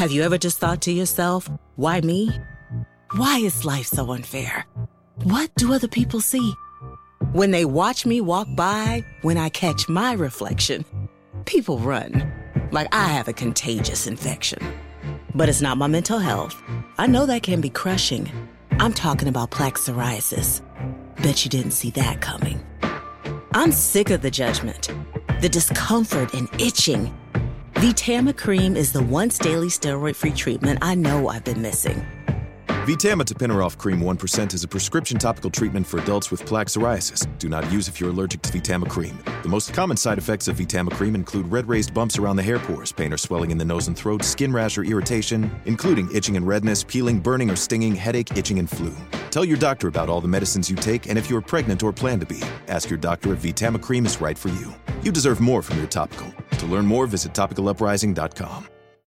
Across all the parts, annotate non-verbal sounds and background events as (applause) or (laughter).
Have you ever just thought to yourself, why me? Why is life so unfair? What do other people see? When they watch me walk by, when I catch my reflection, people run like I have a contagious infection. But it's not my mental health. I know that can be crushing. I'm talking about plaque psoriasis. Bet you didn't see that coming. I'm sick of the judgment, the discomfort, and itching. Vitama Cream is the once daily steroid free treatment I know I've been missing. Vitama Tapinarof Cream 1% is a prescription topical treatment for adults with plaque psoriasis. Do not use if you're allergic to Vitama Cream. The most common side effects of Vitama Cream include red raised bumps around the hair pores, pain or swelling in the nose and throat, skin rash or irritation, including itching and redness, peeling, burning or stinging, headache, itching, and flu. Tell your doctor about all the medicines you take and if you're pregnant or plan to be. Ask your doctor if Vitama Cream is right for you. You deserve more from your topical. To learn more, visit topicaluprising.com.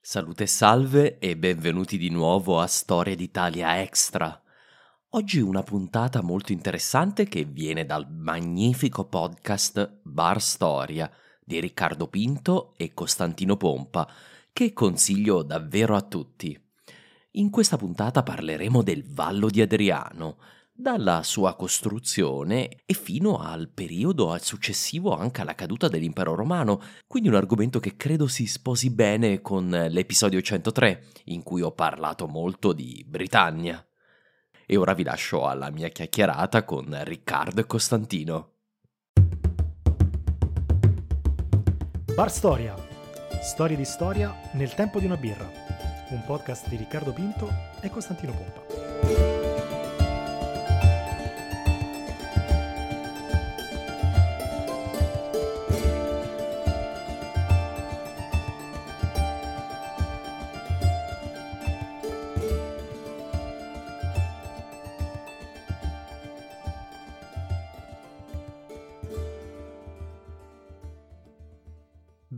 Salute e salve e benvenuti di nuovo a Storia d'Italia Extra. Oggi una puntata molto interessante che viene dal magnifico podcast Bar Storia di Riccardo Pinto e Costantino Pompa, che consiglio davvero a tutti. In questa puntata parleremo del Vallo di Adriano, dalla sua costruzione e fino al periodo successivo anche alla caduta dell'impero romano, quindi un argomento che credo si sposi bene con l'episodio 103, in cui ho parlato molto di Britannia. E ora vi lascio alla mia chiacchierata con Riccardo e Costantino. Bar Storia. Storie di storia nel tempo di una birra. Un podcast di Riccardo Pinto e Costantino Pompa.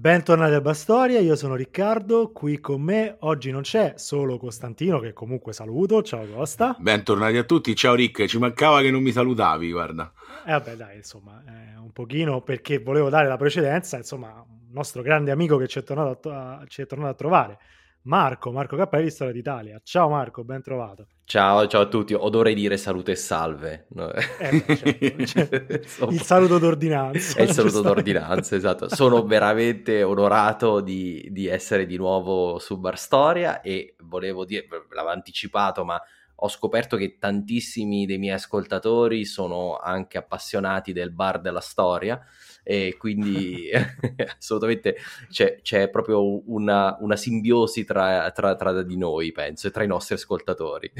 Bentornati a Bastoria, io sono Riccardo, qui con me oggi non c'è solo Costantino che comunque saluto, ciao Costa. Bentornati a tutti, ciao Rick, ci mancava che non mi salutavi, guarda. Eh vabbè dai, insomma, eh, un pochino perché volevo dare la precedenza, insomma, un nostro grande amico che ci è tornato a, ci è tornato a trovare, Marco, Marco Cappelli, Storia d'Italia. Ciao Marco, ben trovato. Ciao, ciao a tutti, o dovrei dire salute e salve. Eh, certo, (laughs) certo. il saluto d'ordinanza. È il saluto d'ordinanza, esatto. Sono veramente onorato di, di, essere di nuovo su Bar Storia e volevo dire, l'avevo anticipato, ma ho scoperto che tantissimi dei miei ascoltatori sono anche appassionati del bar della storia e quindi (laughs) assolutamente c'è, c'è, proprio una, una simbiosi tra, tra, tra di noi, penso, e tra i nostri ascoltatori.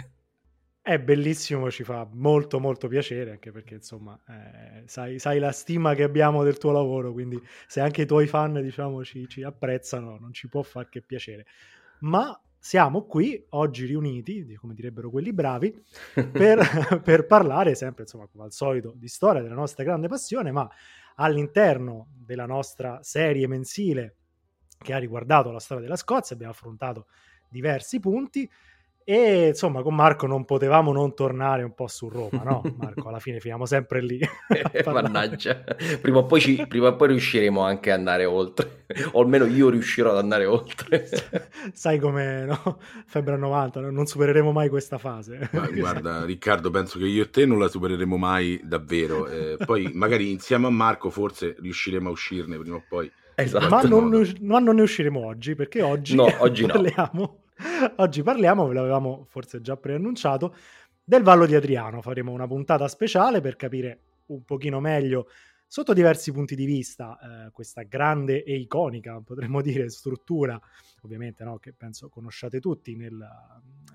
È bellissimo, ci fa molto molto piacere, anche perché insomma eh, sai, sai, la stima che abbiamo del tuo lavoro, quindi se anche i tuoi fan diciamo ci, ci apprezzano, non ci può far che piacere. Ma siamo qui oggi riuniti, come direbbero quelli bravi, per, (laughs) per, parlare sempre, insomma, come al solito, di storia della nostra grande passione, ma all'interno della nostra serie mensile che ha riguardato la storia della Scozia, abbiamo affrontato diversi punti. E insomma, con Marco non potevamo non tornare un po' su Roma, no? (laughs) Marco, alla fine finiamo sempre lì. (laughs) Mannaggia, prima o, poi ci, prima o poi riusciremo anche ad andare oltre, o almeno io riuscirò ad andare oltre. (laughs) Sai come, no? Febbre 90, non supereremo mai questa fase. Ma, guarda, Riccardo, penso che io e te non la supereremo mai davvero. Eh, poi, magari insieme a Marco, forse riusciremo a uscirne prima o poi. Esatto. Ma, non, ma non ne usciremo oggi, perché oggi, no, oggi parliamo... No Oggi parliamo, ve l'avevamo forse già preannunciato, del Vallo di Adriano. Faremo una puntata speciale per capire un pochino meglio sotto diversi punti di vista eh, questa grande e iconica, potremmo (laughs) dire, struttura, ovviamente no, che penso conosciate tutti nel,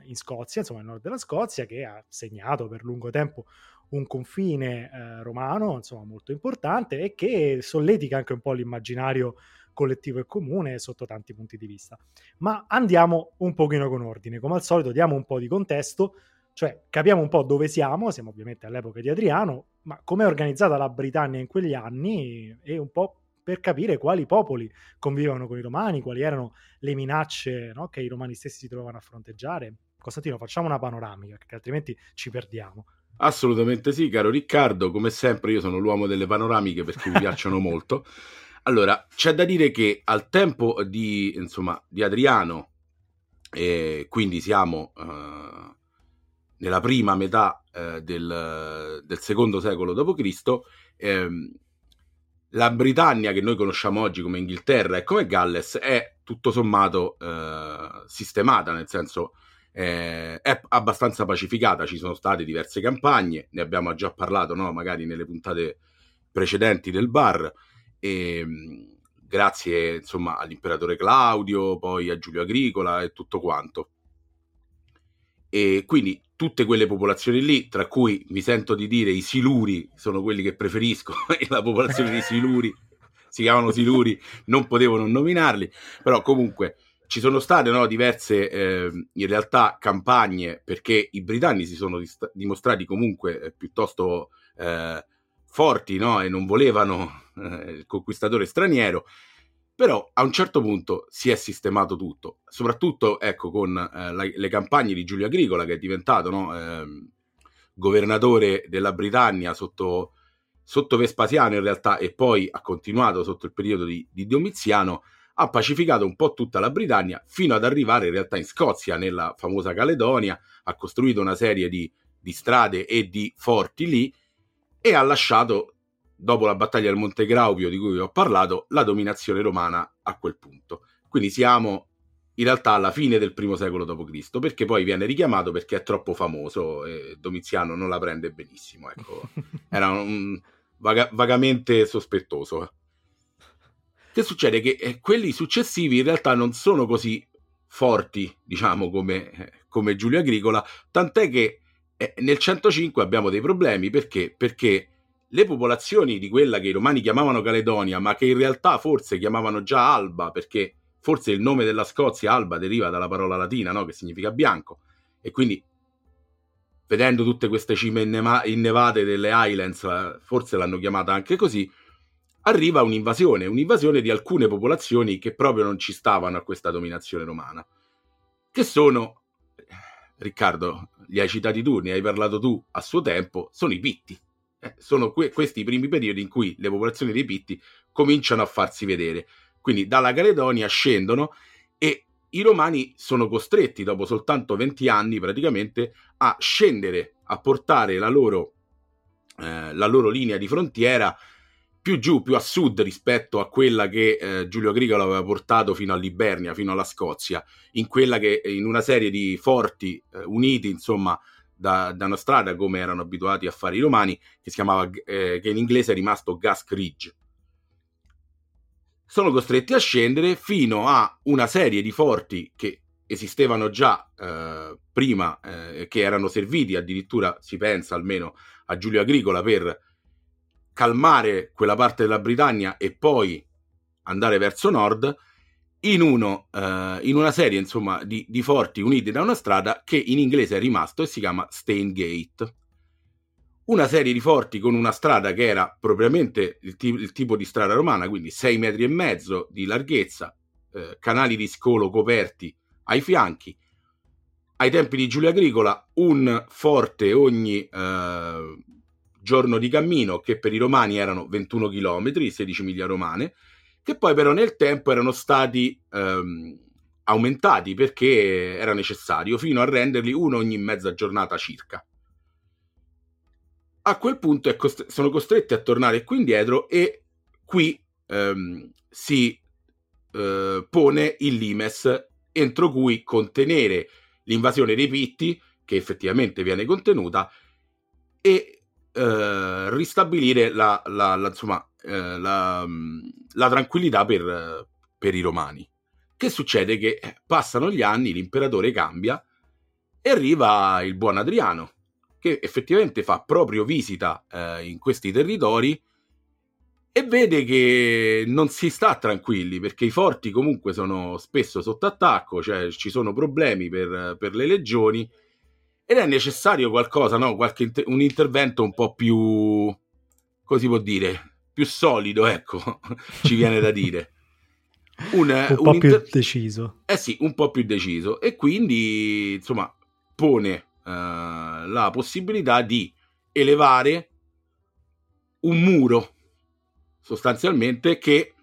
in Scozia, insomma nel nord della Scozia, che ha segnato per lungo tempo un confine eh, romano, insomma molto importante e che solletica anche un po' l'immaginario collettivo e comune sotto tanti punti di vista. Ma andiamo un pochino con ordine, come al solito diamo un po' di contesto, cioè capiamo un po' dove siamo, siamo ovviamente all'epoca di Adriano, ma come è organizzata la Britannia in quegli anni e un po' per capire quali popoli convivevano con i romani, quali erano le minacce no, che i romani stessi si trovavano a fronteggiare. Costantino, facciamo una panoramica, perché altrimenti ci perdiamo. Assolutamente sì, caro Riccardo, come sempre io sono l'uomo delle panoramiche perché mi (laughs) piacciono molto. Allora, c'è da dire che al tempo di, insomma, di Adriano, eh, quindi siamo eh, nella prima metà eh, del, del, secondo secolo d.C., ehm, la Britannia che noi conosciamo oggi come Inghilterra e come Galles è tutto sommato eh, sistemata, nel senso eh, è abbastanza pacificata, ci sono state diverse campagne, ne abbiamo già parlato no? magari nelle puntate precedenti del bar, e, ehm, grazie insomma all'imperatore Claudio, poi a Giulio Agricola e tutto quanto. E quindi tutte quelle popolazioni lì, tra cui mi sento di dire i Siluri sono quelli che preferisco, (laughs) e la popolazione dei Siluri si chiamano Siluri, non potevo non nominarli, però comunque ci sono state no, diverse eh, in realtà campagne perché i britannici si sono dist- dimostrati comunque eh, piuttosto eh, forti no? e non volevano eh, il conquistatore straniero, però a un certo punto si è sistemato tutto, soprattutto ecco, con eh, la, le campagne di Giulio Agricola che è diventato no, eh, governatore della Britannia sotto, sotto, Vespasiano in realtà e poi ha continuato sotto il periodo di, di Domiziano, ha pacificato un po' tutta la Britannia fino ad arrivare in realtà in Scozia, nella famosa Caledonia, ha costruito una serie di, di strade e di forti lì e ha lasciato, dopo la battaglia del Monte Graupio di cui vi ho parlato, la dominazione romana a quel punto. Quindi siamo in realtà alla fine del primo secolo d.C., perché poi viene richiamato perché è troppo famoso e Domiziano non la prende benissimo. Ecco. (laughs) Era un vaga- vagamente sospettoso. Che succede? Che eh, quelli successivi in realtà non sono così forti, diciamo, come, eh, come Giulio Agricola, tant'è che eh, nel 105 abbiamo dei problemi perché? Perché le popolazioni di quella che i romani chiamavano Caledonia, ma che in realtà forse chiamavano già Alba, perché forse il nome della Scozia, Alba, deriva dalla parola latina, no? che significa bianco, e quindi vedendo tutte queste cime inneva- innevate delle Highlands, forse l'hanno chiamata anche così, arriva un'invasione, un'invasione di alcune popolazioni che proprio non ci stavano a questa dominazione romana, che sono, Riccardo, li hai citati tu, ne hai parlato tu a suo tempo, sono i pitti. Eh, sono que- questi i primi periodi in cui le popolazioni dei pitti cominciano a farsi vedere. Quindi dalla Caledonia scendono e i romani sono costretti, dopo soltanto 20 anni praticamente, a scendere, a portare la loro, eh, la loro linea di frontiera più giù, più a sud rispetto a quella che eh, Giulio Agricola aveva portato fino all'Ibernia, fino alla Scozia, in quella che in una serie di forti eh, uniti, insomma, da, da, una strada come erano abituati a fare i romani, che si chiamava, eh, che in inglese è rimasto Gask Ridge. Sono costretti a scendere fino a una serie di forti che esistevano già eh, prima, eh, che erano serviti addirittura, si pensa almeno, a Giulio Agricola per calmare quella parte della Britannia e poi andare verso nord, in, uno, eh, in una serie insomma, di, di, forti uniti da una strada che in inglese è rimasto e si chiama Stain Gate. Una serie di forti con una strada che era propriamente il, t- il tipo di strada romana, quindi 6 metri e mezzo di larghezza, eh, canali di scolo coperti ai fianchi. Ai tempi di Giulio Agricola, un forte ogni eh, giorno di cammino, che per i romani erano 21 km, 16 miglia romane, che poi però nel tempo erano stati ehm, aumentati perché era necessario, fino a renderli uno ogni mezza giornata circa. A quel punto cost- sono costretti a tornare qui indietro e qui ehm, si eh, pone il limes entro cui contenere l'invasione dei Pitti, che effettivamente viene contenuta, e eh, ristabilire la, la, la, insomma, eh, la, la tranquillità per, per, i romani. Che succede? Che passano gli anni, l'imperatore cambia e arriva il buon Adriano, che effettivamente fa proprio visita eh, in questi territori e vede che non si sta tranquilli perché i forti comunque sono spesso sotto attacco, cioè ci sono problemi per, per le legioni ed è necessario qualcosa, no? Qualche un intervento un po' più, come si può dire, più solido, ecco, (laughs) ci viene da dire. Un, un po' un inter- più deciso. Eh sì, un po' più deciso e quindi, insomma, pone uh, la possibilità di elevare un muro sostanzialmente che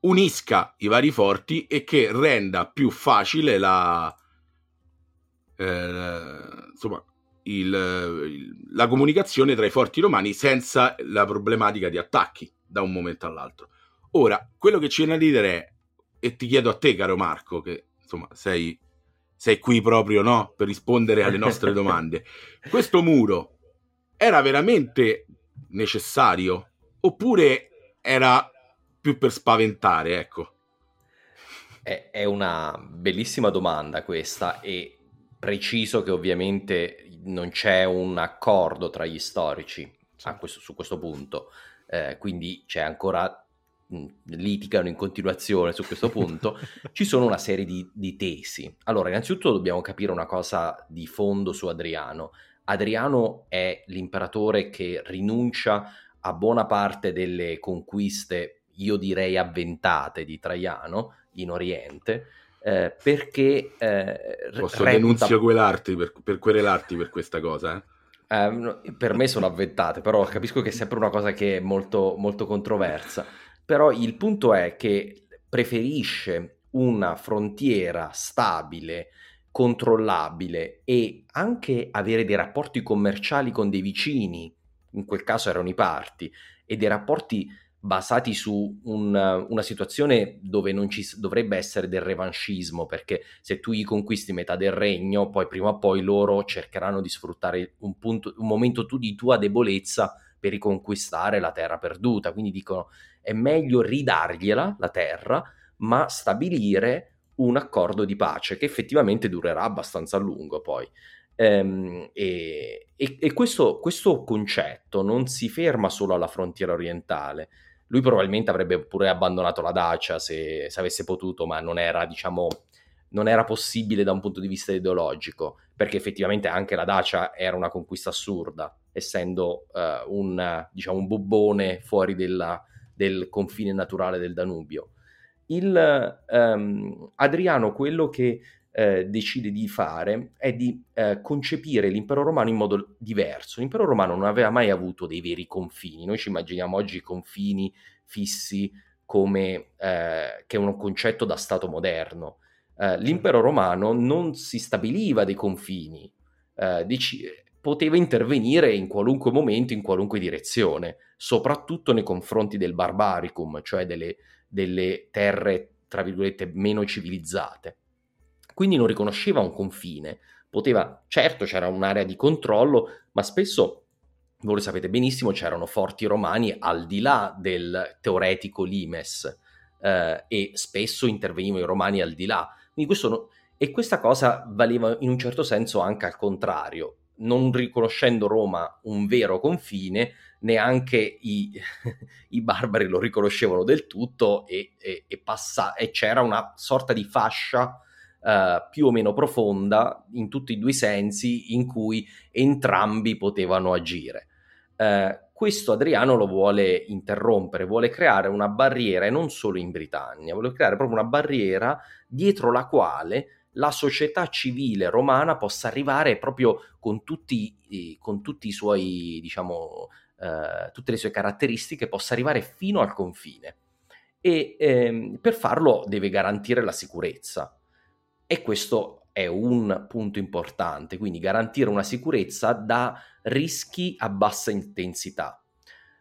unisca i vari forti e che renda più facile la, eh, insomma, il, il, la comunicazione tra i forti romani senza la problematica di attacchi da un momento all'altro. Ora, quello che ci viene a dire è, e ti chiedo a te, caro Marco, che insomma sei, sei qui proprio no, per rispondere alle nostre (laughs) domande, questo muro era veramente necessario oppure era più per spaventare, ecco? È, è una bellissima domanda questa e preciso che ovviamente non c'è un accordo tra gli storici questo, su questo punto, eh, quindi c'è ancora litigano in continuazione su questo punto, (laughs) ci sono una serie di, di, tesi. Allora, innanzitutto dobbiamo capire una cosa di fondo su Adriano. Adriano è l'imperatore che rinuncia a buona parte delle conquiste, io direi avventate di Traiano in Oriente, eh, perché... Eh, Posso reputa... denunzio querelarti per, per, querelarti per questa cosa? Eh, per me sono avventate, però capisco che è sempre una cosa che è molto, molto controversa. Però il punto è che preferisce una frontiera stabile, controllabile e anche avere dei rapporti commerciali con dei vicini in quel caso erano i parti, e dei rapporti basati su un, una situazione dove non ci dovrebbe essere del revanchismo, perché se tu gli conquisti metà del regno, poi prima o poi loro cercheranno di sfruttare un, punto, un momento tu di tua debolezza per riconquistare la terra perduta. Quindi dicono è meglio ridargliela la terra, ma stabilire un accordo di pace che effettivamente durerà abbastanza a lungo poi. Ehm, e, e, questo, questo, concetto non si ferma solo alla frontiera orientale. Lui probabilmente avrebbe pure abbandonato la Dacia se, se avesse potuto, ma non era, diciamo, non era possibile da un punto di vista ideologico, perché effettivamente anche la Dacia era una conquista assurda, essendo uh, un, diciamo, un bubbone fuori della, del confine naturale del Danubio. Il, um, Adriano quello che eh, decide di fare è di eh, concepire l'impero romano in modo diverso. L'impero romano non aveva mai avuto dei veri confini, noi ci immaginiamo oggi i confini fissi come eh, che è un concetto da Stato moderno. Eh, l'impero romano non si stabiliva dei confini, eh, dec- poteva intervenire in qualunque momento, in qualunque direzione, soprattutto nei confronti del barbaricum, cioè delle, delle terre, tra virgolette, meno civilizzate. Quindi non riconosceva un confine, poteva, certo c'era un'area di controllo, ma spesso voi lo sapete benissimo, c'erano forti romani al di là del teoretico limes eh, e spesso intervenivano i romani al di là. No... e questa cosa valeva in un certo senso anche al contrario, non riconoscendo Roma un vero confine, neanche i, (laughs) i barbari lo riconoscevano del tutto e, e, e, passa... e c'era una sorta di fascia Uh, più o meno profonda in tutti i due sensi in cui entrambi potevano agire. Uh, questo Adriano lo vuole interrompere, vuole creare una barriera e non solo in Britannia, vuole creare proprio una barriera dietro la quale la società civile romana possa arrivare proprio con tutti, con tutti i suoi, diciamo, uh, tutte le sue caratteristiche, possa arrivare fino al confine. E ehm, per farlo deve garantire la sicurezza e questo è un punto importante, quindi garantire una sicurezza da rischi a bassa intensità.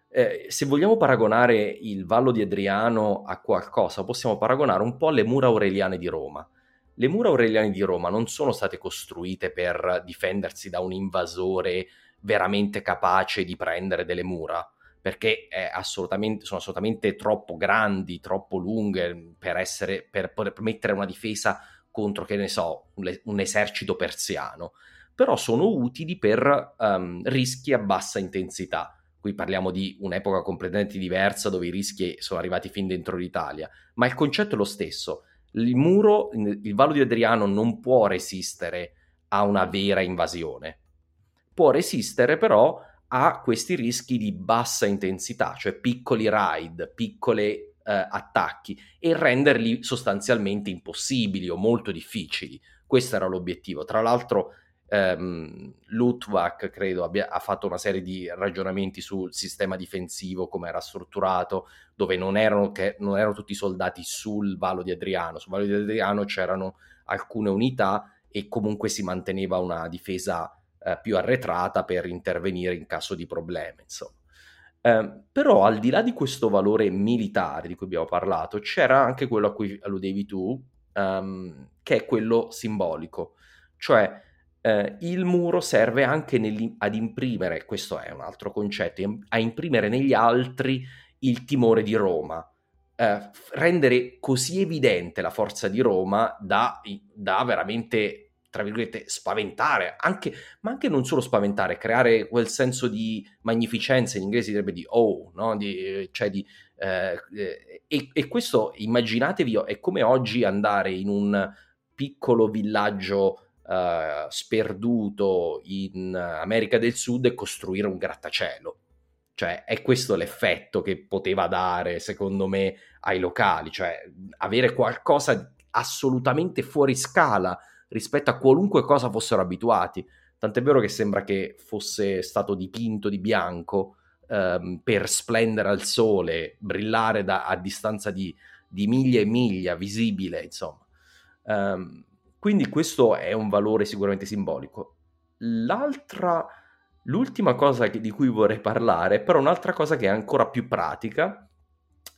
Eh, se vogliamo paragonare il Vallo di Adriano a qualcosa, possiamo paragonare un po' le mura aureliane di Roma. Le mura aureliane di Roma non sono state costruite per difendersi da un invasore veramente capace di prendere delle mura, perché assolutamente, sono assolutamente troppo grandi, troppo lunghe per, essere, per, per mettere una difesa contro, che ne so, un, esercito persiano, però sono utili per um, rischi a bassa intensità. Qui parliamo di un'epoca completamente diversa dove i rischi sono arrivati fin dentro l'Italia, ma il concetto è lo stesso. Il muro, il Vallo di Adriano non può resistere a una vera invasione. Può resistere però a questi rischi di bassa intensità, cioè piccoli raid, piccole eh, attacchi e renderli sostanzialmente impossibili o molto difficili. Questo era l'obiettivo. Tra l'altro, ehm, Lutvak credo abbia, ha fatto una serie di ragionamenti sul sistema difensivo, come era strutturato, dove non erano, che, non erano tutti i soldati sul Valo di Adriano. Sul Valo di Adriano c'erano alcune unità e comunque si manteneva una difesa eh, più arretrata per intervenire in caso di problemi. Insomma. Eh, però al di là di questo valore militare di cui abbiamo parlato, c'era anche quello a cui alludevi tu, um, che è quello simbolico. Cioè eh, il muro serve anche ad imprimere, questo è un altro concetto, a imprimere negli altri il timore di Roma. Eh, rendere così evidente la forza di Roma da, da veramente tra virgolette, spaventare, anche, ma anche non solo spaventare, creare quel senso di magnificenza, in inglese direbbe di oh, no? di, cioè di, eh, eh, e, e, questo, immaginatevi, è come oggi andare in un piccolo villaggio eh, sperduto in America del Sud e costruire un grattacielo. Cioè, è questo l'effetto che poteva dare, secondo me, ai locali, cioè avere qualcosa assolutamente fuori scala rispetto a qualunque cosa fossero abituati. Tant'è vero che sembra che fosse stato dipinto di bianco ehm, per splendere al sole, brillare da, a distanza di, di, miglia e miglia, visibile, insomma. Um, quindi questo è un valore sicuramente simbolico. L'altra, l'ultima cosa che, di cui vorrei parlare, però un'altra cosa che è ancora più pratica,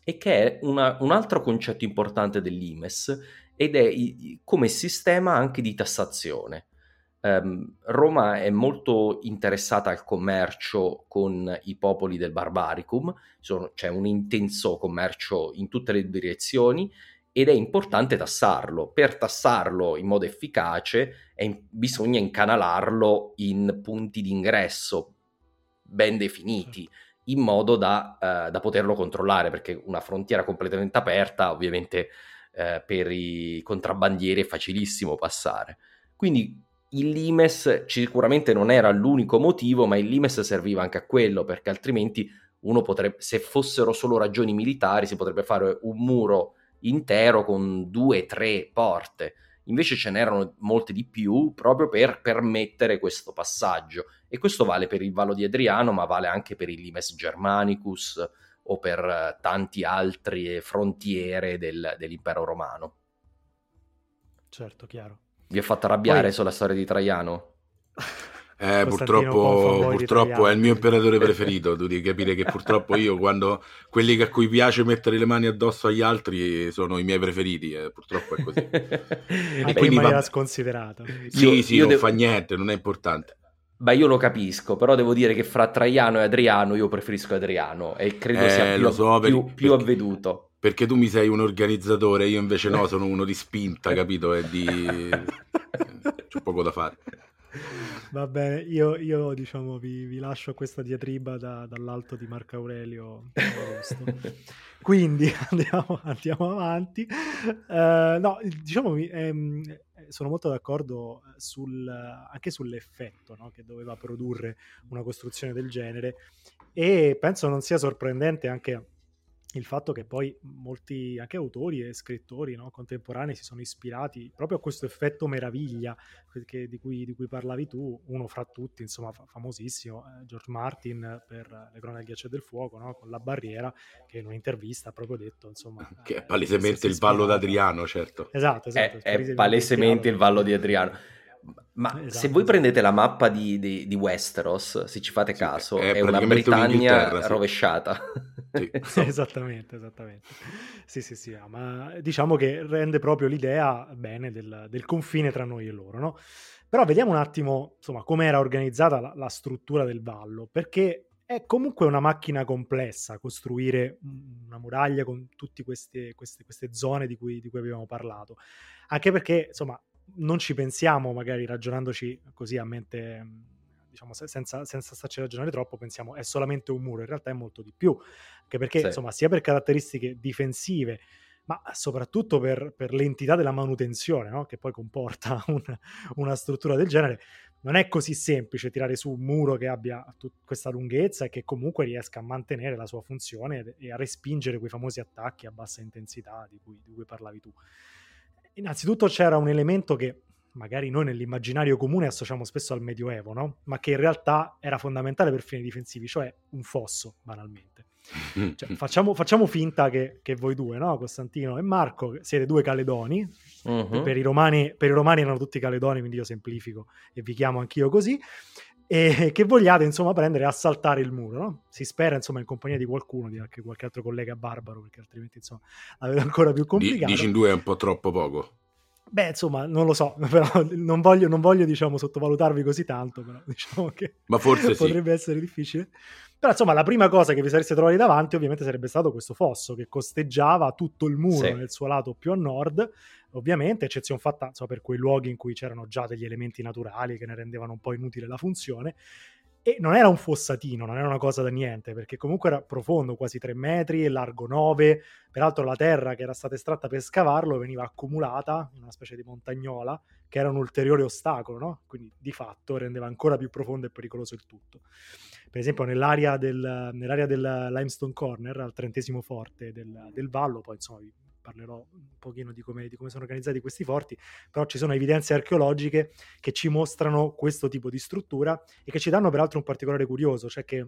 e che è una, un altro concetto importante dell'IMES, ed è come sistema anche di tassazione. Um, Roma è molto interessata al commercio con i popoli del Barbaricum, Sono, c'è un intenso commercio in tutte le direzioni ed è importante tassarlo. Per tassarlo in modo efficace è, bisogna incanalarlo in punti di ingresso ben definiti, in modo da, uh, da poterlo controllare, perché una frontiera completamente aperta ovviamente eh, per i contrabbandieri è facilissimo passare. Quindi il Limes sicuramente non era l'unico motivo, ma il Limes serviva anche a quello, perché altrimenti uno potrebbe, se fossero solo ragioni militari, si potrebbe fare un muro intero con due, tre porte. Invece ce n'erano molte di più proprio per permettere questo passaggio. E questo vale per il Vallo di Adriano, ma vale anche per il Limes Germanicus, o per eh, tanti altri frontiere del, dell'impero romano. Certo, chiaro. Vi ho fatto arrabbiare Poi... sulla storia di Traiano? Eh, purtroppo, purtroppo è il mio imperatore preferito. (laughs) Tu devi capire che purtroppo io, quando quelli a cui piace mettere le mani addosso agli altri sono i miei preferiti. eh, purtroppo è così. (laughs) In quindi maniera va- sconsiderata. Sì, Io- sì, io non devo- fa niente, non è importante. Beh, io lo capisco, però devo dire che fra Traiano e Adriano io preferisco Adriano e credo Eh, sia più, so, per- più- più perché- avveduto. Perché tu mi sei un organizzatore, io invece no, (laughs) sono uno di spinta, capito? E di... C'ho poco da fare. Va bene, io, io, diciamo vi, vi lascio questa diatriba da- dall'alto di Marco Aurelio. (laughs) Quindi (laughs) andiamo, andiamo avanti. Eh, no, diciamo, ehm, sono molto d'accordo sul, anche sull'effetto no, che doveva produrre una costruzione del genere e penso non sia sorprendente anche il fatto che poi molti anche autori e scrittori no, contemporanei si sono ispirati proprio a questo effetto meraviglia che- di, cui, di cui parlavi tu, uno fra tutti, insomma, fa- famosissimo, eh, George Martin per Le cronache del ghiaccio e del fuoco, no, con la barriera, che in un'intervista ha proprio detto, insomma... (laughs) Che è eh, palesemente è il ballo d'Adriano, certo. Esatto, esatto. è, è palesemente il vallo di Adriano. Ma Esatto, se voi esatto. prendete la mappa di, di- di Westeros, se ci fate caso, è è, una Britannia sì. rovesciata. (laughs) Sì. Esattamente, esattamente. Sì, sì, sì, ma diciamo che rende proprio l'idea bene del, del confine tra noi e loro, no? Però vediamo un attimo, insomma, come era organizzata la, la struttura del vallo, perché è comunque una macchina complessa costruire una muraglia con tutte queste, queste, queste zone di cui, di cui abbiamo parlato. Anche perché, insomma, non ci pensiamo, magari ragionandoci così a mente, mh, diciamo, se- senza, senza starci a ragionare troppo, pensiamo è solamente un muro, in realtà è molto di più, anche perché, Sì. insomma, sia per caratteristiche difensive, ma soprattutto per, per l'entità della manutenzione no? che poi comporta (laughs) un- una struttura del genere, non è così semplice tirare su un muro che abbia tut- questa lunghezza e che comunque riesca a mantenere la sua funzione e a respingere quei famosi attacchi a bassa intensità di cui, di cui parlavi tu. Innanzitutto c'era un elemento che magari noi nell'immaginario comune associamo spesso al Medioevo, no? ma che in realtà era fondamentale per fini difensivi, cioè un fosso, banalmente. Cioè, facciamo, facciamo finta che, che voi due, no? Costantino e Marco, siete due caledoni. Mhm. Per, i romani, per i romani erano tutti caledoni, quindi io semplifico e vi chiamo anch'io così. E (laughs) che vogliate insomma prendere e assaltare il muro, no? Si spera insomma in compagnia di qualcuno, di anche qualche altro collega barbaro, perché altrimenti insomma la vedo ancora più complicata. dici in due è un po' troppo poco. Beh, insomma, non lo so, (laughs) però non voglio, non voglio diciamo, sottovalutarvi così tanto, però (laughs) diciamo che Ma forse sì. potrebbe essere difficile. Però, insomma, la prima cosa che vi sareste trovati davanti, ovviamente, sarebbe stato questo fosso che costeggiava tutto il muro Sì. nel suo lato più a nord, ovviamente, eccezione fatta insomma, per quei luoghi in cui c'erano già degli elementi naturali che ne rendevano un po' inutile la funzione. E non era un fossatino, non era una cosa da niente, perché comunque era profondo, quasi 3 metri, e largo 9. Peraltro la terra che era stata estratta per scavarlo veniva accumulata in una specie di montagnola, che era un ulteriore ostacolo, no? Quindi di fatto rendeva ancora più profondo e pericoloso il tutto. Per esempio nell'area del, nell'area del Limestone Corner, al trentesimo forte del, del vallo, poi insomma parlerò un pochino di come, di come sono organizzati questi forti, però ci sono evidenze archeologiche che ci mostrano questo tipo di struttura e che ci danno peraltro un particolare curioso, cioè che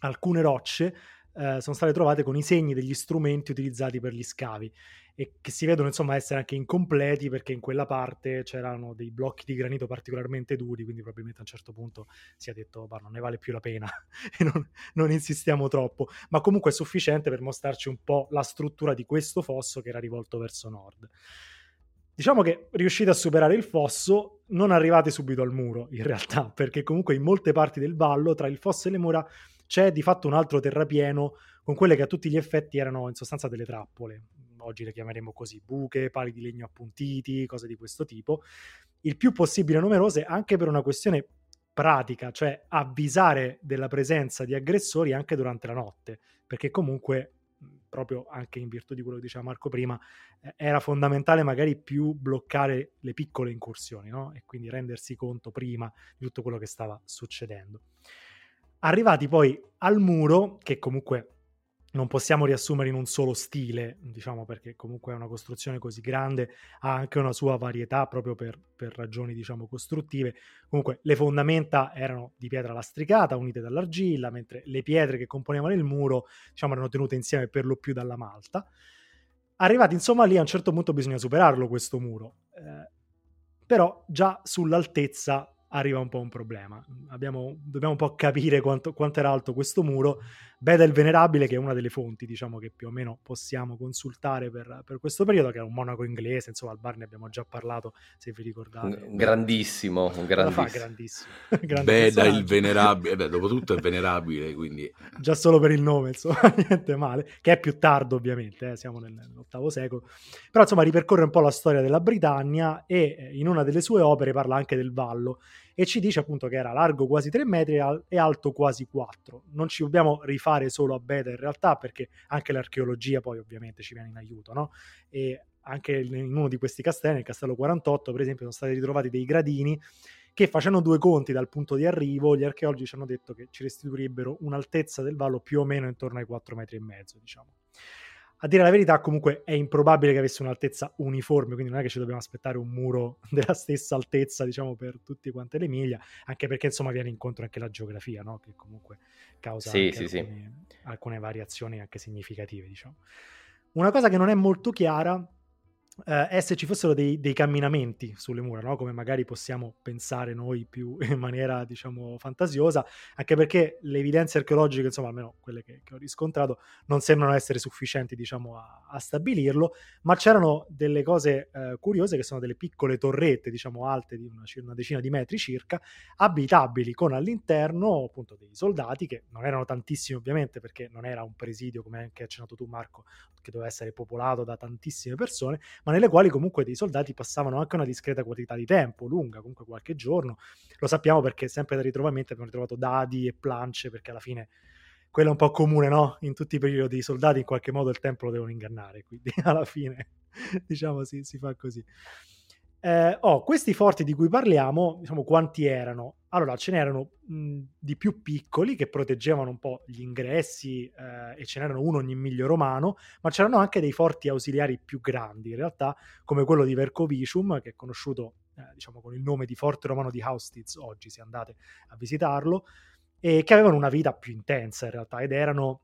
alcune rocce eh, sono state trovate con i segni degli strumenti utilizzati per gli scavi e che si vedono insomma essere anche incompleti perché in quella parte c'erano dei blocchi di granito particolarmente duri, quindi probabilmente a un certo punto si è detto ma non ne vale più la pena (laughs) e non, non insistiamo troppo, ma comunque è sufficiente per mostrarci un po' la struttura di questo fosso che era rivolto verso nord. Diciamo che riuscite a superare il fosso, non arrivate subito al muro in realtà, perché comunque in molte parti del vallo, tra il fosso e le mura, c'è di fatto un altro terrapieno con quelle che a tutti gli effetti erano in sostanza delle trappole. Oggi le chiameremo così, buche, pali di legno appuntiti, cose di questo tipo. Il più possibile numerose anche per una questione pratica, cioè avvisare della presenza di aggressori anche durante la notte, perché comunque proprio anche in virtù di quello che diceva Marco prima, eh, era fondamentale magari più bloccare le piccole incursioni, no? E quindi rendersi conto prima di tutto quello che stava succedendo. Arrivati poi al muro, che comunque non possiamo riassumere in un solo stile, diciamo perché comunque è una costruzione così grande, ha anche una sua varietà proprio per, per ragioni diciamo costruttive. Comunque le fondamenta erano di pietra lastricata unite dall'argilla, mentre le pietre che componevano il muro diciamo erano tenute insieme per lo più dalla malta. Arrivati insomma lì a un certo punto bisogna superarlo questo muro, eh, però già sull'altezza arriva un po' un problema. Abbiamo, dobbiamo un po' capire quanto, quanto, era alto questo muro. Beda il Venerabile, che è una delle fonti, diciamo, che più o meno possiamo consultare per, per questo periodo, che è un monaco inglese, insomma, al bar ne abbiamo già parlato, se vi ricordate. Un grandissimo, un grandissimo. (laughs) grandissimo. Beda il Venerabile, beh, dopo tutto è venerabile, quindi... Già solo per il nome, insomma, (laughs) niente male, che è più tardo ovviamente, eh, siamo nell'ottavo secolo. Però, insomma, ripercorre un po' la storia della Britannia e eh, in una delle sue opere parla anche del Vallo e ci dice appunto che era largo quasi 3 metri e alto quasi 4. Non ci dobbiamo rifare solo a Beta in realtà perché anche l'archeologia poi ovviamente ci viene in aiuto, no? E anche in uno di questi castelli, nel castello 48 per esempio, sono stati ritrovati dei gradini che facendo due conti dal punto di arrivo, gli archeologi ci hanno detto che ci restituirebbero un'altezza del vallo più o meno intorno ai 4 metri e mezzo, diciamo. A dire la verità, comunque è improbabile che avesse un'altezza uniforme, quindi non è che ci dobbiamo aspettare un muro (laughs) della stessa altezza, diciamo, per tutte quante le miglia, anche perché insomma viene incontro anche la geografia, no? Che comunque causa sì, sì, alcune, sì. alcune variazioni anche significative, diciamo. Una cosa che non è molto chiara eh, è se ci fossero dei, dei camminamenti sulle mura, no? come magari possiamo pensare noi più (laughs) in maniera, diciamo, fantasiosa, anche perché le evidenze archeologiche, insomma, almeno quelle che, che ho riscontrato, non sembrano essere sufficienti, diciamo, a, a stabilirlo, ma c'erano delle cose eh, curiose che sono delle piccole torrette, diciamo, alte di una, una, decina di metri circa, abitabili, con all'interno appunto dei soldati, che non erano tantissimi ovviamente, perché non era un presidio, come anche accennato tu Marco, che doveva essere popolato da tantissime persone, ma nelle quali comunque dei soldati passavano anche una discreta quantità di tempo, lunga, comunque qualche giorno. Lo sappiamo perché sempre da ritrovamenti abbiamo ritrovato dadi e plance, perché alla fine quello è un po' comune, no? In tutti i periodi i soldati in qualche modo il tempo lo devono ingannare, quindi (laughs) alla fine diciamo si, si fa così. Eh, oh, questi forti di cui parliamo, diciamo quanti erano? Allora, ce n'erano mh, di più piccoli che proteggevano un po' gli ingressi eh, e ce n'erano uno ogni miglio romano, ma c'erano anche dei forti ausiliari più grandi, in realtà, come quello di Vercovicium, che è conosciuto eh, diciamo con il nome di Forte Romano di Haustitz, oggi se andate a visitarlo, e che avevano una vita più intensa in realtà ed erano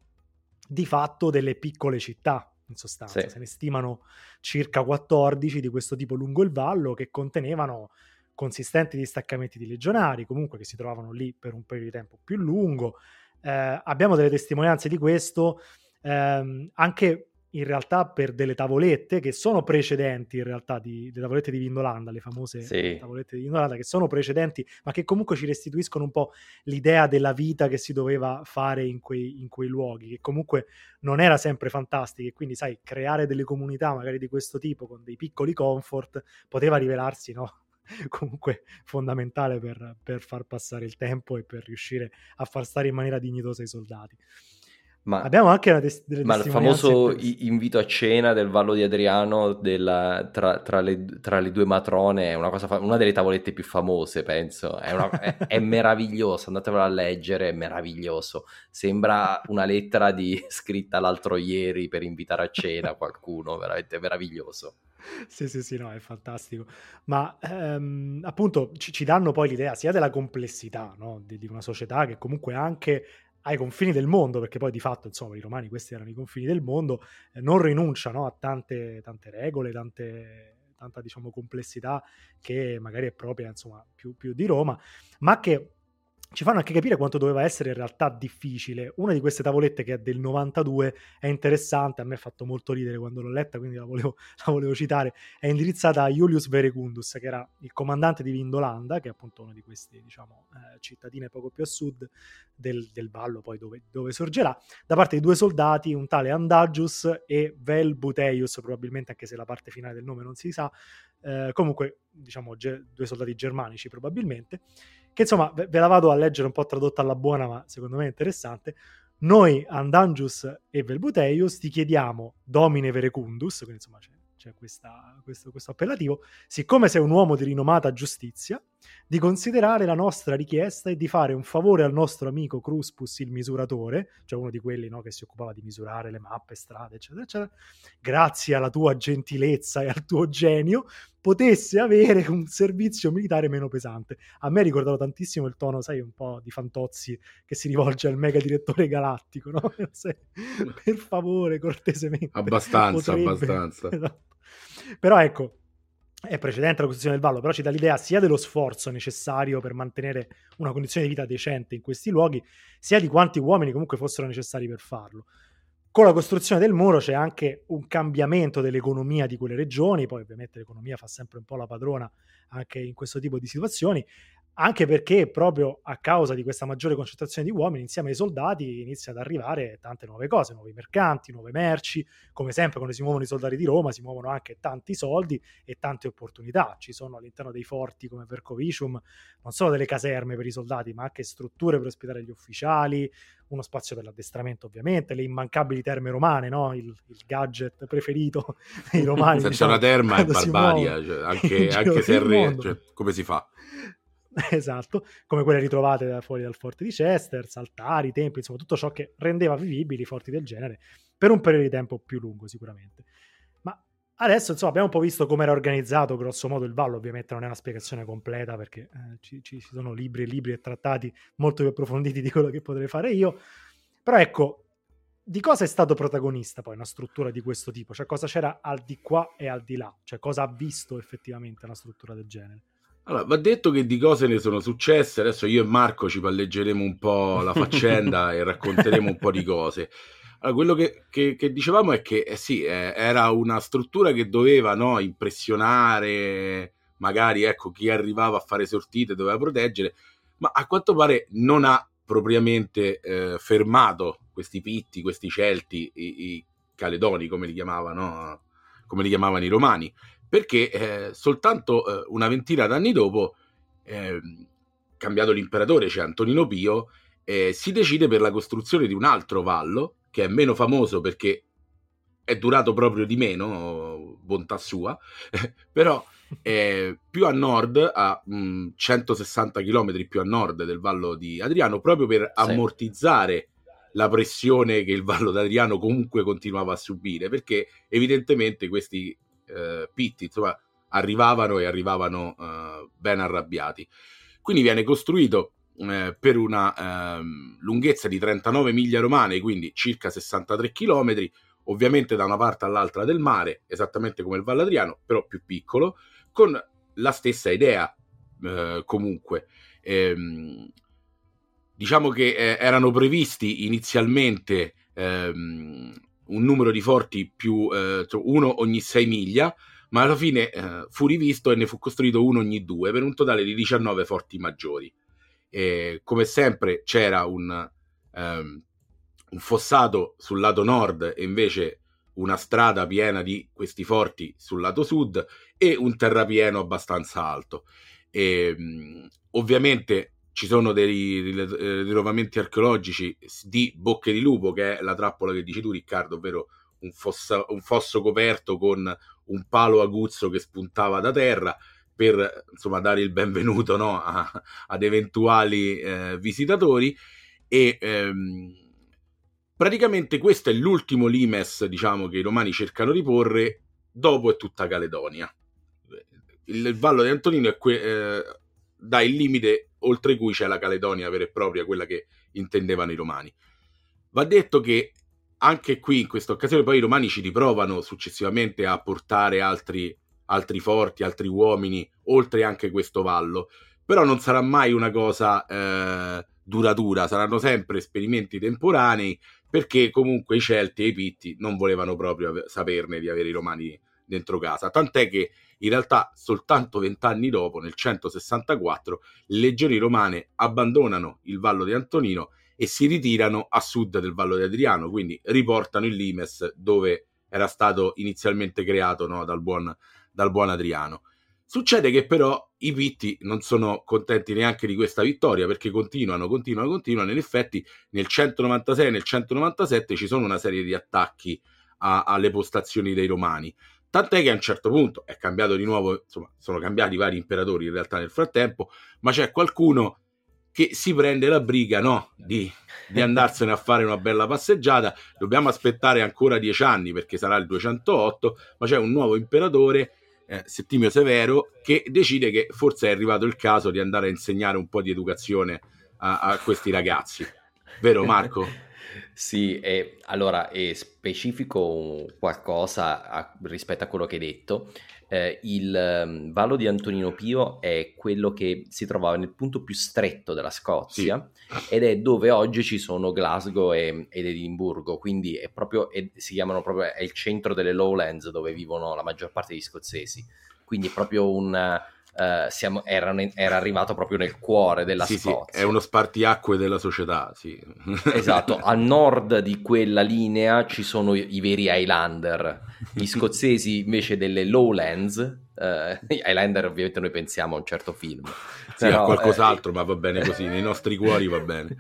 di fatto delle piccole città, in sostanza. Sì. Se ne stimano circa 14 di questo tipo lungo il vallo che contenevano consistenti distaccamenti di legionari, comunque che si trovavano lì per un periodo di tempo più lungo. Eh, abbiamo delle testimonianze di questo ehm, anche in realtà per delle tavolette che sono precedenti in realtà di, le tavolette di Vindolanda, le famose sì. tavolette di Vindolanda che sono precedenti ma che comunque ci restituiscono un po' l'idea della vita che si doveva fare in quei, in quei luoghi, che comunque non era sempre fantastica e quindi sai, creare delle comunità magari di questo tipo con dei piccoli comfort poteva rivelarsi no? (laughs) comunque fondamentale per, per far passare il tempo e per riuscire a far stare in maniera dignitosa i soldati. Ma, Abbiamo anche una des- ma il famoso invito a cena del Vallo di Adriano della, tra, tra, le, tra, le, due matrone è una, cosa fa- una delle tavolette più famose, penso. È, una, è, è meraviglioso, andatevelo a leggere, è meraviglioso. Sembra una lettera di, (laughs) scritta l'altro ieri per invitare a cena qualcuno, veramente meraviglioso. Sì, sì, sì, no, è fantastico. Ma ehm, appunto ci, ci, danno poi l'idea sia della complessità no? di, di una società che comunque anche ai confini del mondo, perché poi di fatto, insomma, i romani questi erano i confini del mondo, eh, non rinunciano a tante, tante regole, tante, tanta, diciamo, complessità che magari è propria, insomma, più, più di Roma, ma che ci fanno anche capire quanto doveva essere in realtà difficile. Una di queste tavolette che è del 92 è interessante, a me ha fatto molto ridere quando l'ho letta, quindi la volevo, (laughs) la volevo citare. È indirizzata a Julius Verecundus, che era il comandante di Vindolanda, che è appunto una di queste diciamo, eh, cittadine poco più a sud del, del Vallo, poi dove, dove, sorgerà, da parte di due soldati, un tale Andagius e Vel Buteius, probabilmente anche se la parte finale del nome non si sa, eh, comunque diciamo ge- due soldati germanici probabilmente che insomma ve la vado a leggere un po' tradotta alla buona, ma secondo me è interessante. Noi, Andangius e Velbuteius, ti chiediamo, Domine Verecundus, quindi insomma c'è c'è questa, questo, questo, appellativo, siccome sei un uomo di rinomata giustizia, di considerare la nostra richiesta e di fare un favore al nostro amico Cruspus il misuratore, cioè uno di quelli no, che si occupava di misurare le mappe, strade, eccetera, eccetera, grazie alla tua gentilezza e al tuo genio, potesse avere un servizio militare meno pesante. A me ha ricordato tantissimo il tono, sai, un po' di Fantozzi che si rivolge al mega direttore galattico, no? (laughs) per favore, cortesemente. Abbastanza, potrebbe... abbastanza. (laughs) Esatto. Però ecco, è precedente alla costruzione del vallo, però ci dà l'idea sia dello sforzo necessario per mantenere una condizione di vita decente in questi luoghi, sia di quanti uomini comunque fossero necessari per farlo. Con la costruzione del muro c'è anche un cambiamento dell'economia di quelle regioni, poi ovviamente l'economia fa sempre un po' la padrona anche in questo tipo di situazioni, anche perché proprio a causa di questa maggiore concentrazione di uomini insieme ai soldati iniziano ad arrivare tante nuove cose, nuovi mercanti, nuove merci, come sempre quando si muovono i soldati di Roma si muovono anche tanti soldi e tante opportunità, ci sono all'interno dei forti come Vercovicium non solo delle caserme per i soldati ma anche strutture per ospitare gli ufficiali, uno spazio per l'addestramento ovviamente, le immancabili terme romane, no? il, il gadget preferito dei (laughs) romani. Senza diciamo, una terma è barbaria, cioè, anche, anche se è re, cioè, come si fa? (laughs) esatto, come quelle ritrovate fuori dal forte di Chester, altari, templi, insomma tutto ciò che rendeva vivibili i forti del genere per un periodo di tempo più lungo sicuramente. Ma adesso insomma abbiamo un po' visto come era organizzato grosso modo il vallo, ovviamente non è una spiegazione completa perché eh, ci, ci, sono libri e libri e trattati molto più approfonditi di quello che potrei fare io, però ecco, di cosa è stato protagonista poi una struttura di questo tipo? Cioè cosa c'era al di qua e al di là? Cioè cosa ha visto effettivamente una struttura del genere? Allora, va detto che di cose ne sono successe, adesso io e Marco ci palleggeremo un po' la (laughs) faccenda e racconteremo un po' di cose. Allora, quello che, che, che dicevamo è che eh sì, eh, era una struttura che doveva no, impressionare magari ecco, chi arrivava a fare sortite, doveva proteggere, ma a quanto pare non ha propriamente eh, fermato questi pitti, questi celti, i, i caledoni come li chiamavano, come li chiamavano i romani perché eh, soltanto eh, una ventina d'anni dopo, eh, cambiato l'imperatore, cioè Antonino Pio, eh, si decide per la costruzione di un altro vallo, che è meno famoso perché è durato proprio di meno, bontà sua, (laughs) però è più a nord, a mh, 160 km più a nord del Vallo di Adriano, proprio per sì. ammortizzare la pressione che il Vallo d'Adriano comunque continuava a subire, perché evidentemente questi eh, Pitti, insomma, arrivavano e arrivavano eh, ben arrabbiati. Quindi viene costruito eh, per una ehm, lunghezza di 39 miglia romane, quindi circa 63 km, ovviamente da una parte all'altra del mare, esattamente come il Valle Adriano, però più piccolo, con la stessa idea eh, comunque. Ehm, diciamo che eh, erano previsti inizialmente ehm, un numero di forti più eh, cioè uno ogni 6 miglia, ma alla fine eh, fu rivisto e ne fu costruito uno ogni due per un totale di 19 forti maggiori. E, come sempre c'era un, um, un fossato sul lato nord e invece una strada piena di questi forti sul lato sud e un terrapieno abbastanza alto. E, um, ovviamente ci sono dei ritrovamenti archeologici di Bocche di Lupo, che è la trappola che dici tu, Riccardo, ovvero un, fossa, un fosso coperto con un palo aguzzo che spuntava da terra per insomma dare il benvenuto no, a, ad eventuali eh, visitatori. E ehm, praticamente questo è l'ultimo limes diciamo che i romani cercano di porre dopo è tutta Caledonia. Il, il Vallo di Antonino è que- eh, dà il limite oltre cui c'è la Caledonia vera e propria, quella che intendevano i romani. Va detto che anche qui in questa occasione poi i romani ci riprovano successivamente a portare altri, altri forti, altri uomini, oltre anche questo vallo, però non sarà mai una cosa eh, duratura, saranno sempre esperimenti temporanei perché comunque i Celti e i Pitti non volevano proprio saperne di avere i romani dentro casa, tant'è che in realtà soltanto vent'anni dopo, nel 164, le legioni romane abbandonano il Vallo di Antonino e si ritirano a sud del Vallo di Adriano, quindi riportano il Limes dove era stato inizialmente creato no, dal, buon, dal buon Adriano. Succede che però i Pitti non sono contenti neanche di questa vittoria perché continuano, continuano, continuano. In effetti nel 196 e nel 197 ci sono una serie di attacchi a, alle postazioni dei Romani. Tant'è che a un certo punto è cambiato di nuovo, insomma, sono cambiati vari imperatori in realtà nel frattempo, ma c'è qualcuno che si prende la briga no? di, di, andarsene a fare una bella passeggiata. Dobbiamo aspettare ancora dieci anni perché sarà il 208, ma c'è un nuovo imperatore, eh, Settimio Severo, che decide che forse è arrivato il caso di andare a insegnare un po' di educazione a, a questi ragazzi. Vero Marco? Sì, e allora e specifico qualcosa a- rispetto a quello che hai detto. eh, il um, Vallo di Antonino Pio è quello che si trovava nel punto più stretto della Scozia sì. ed è dove oggi ci sono Glasgow e, ed Edimburgo, quindi è proprio, è, si chiamano proprio, è il centro delle lowlands dove vivono la maggior parte degli scozzesi, quindi è proprio un Uh, siamo, era, era, arrivato proprio nel cuore della sì, Scozia. Sì, è uno spartiacque della società, sì. (laughs) Esatto, a nord di quella linea ci sono i, i veri Highlander, gli (laughs) scozzesi invece delle Lowlands, uh, Highlander ovviamente noi pensiamo a un certo film. Sì, Però, a qualcos'altro, eh, ma va (laughs) bene così, nei nostri cuori va bene.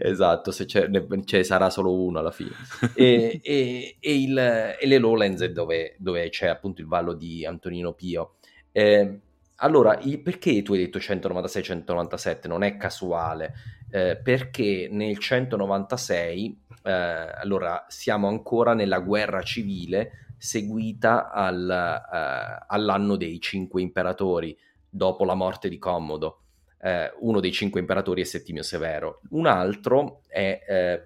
esatto, se c'è, ce sarà solo uno alla fine. E, e, e, il, e le Lowlands è dove, dove, c'è appunto il vallo di Antonino Pio. Eh, allora, perché tu hai detto 196-197? Non è casuale, eh, perché nel 196, eh, allora, siamo ancora nella guerra civile seguita al, eh, all'anno dei cinque imperatori, dopo la morte di Commodo. Eh, uno dei cinque imperatori è Settimio Severo, un altro è, eh,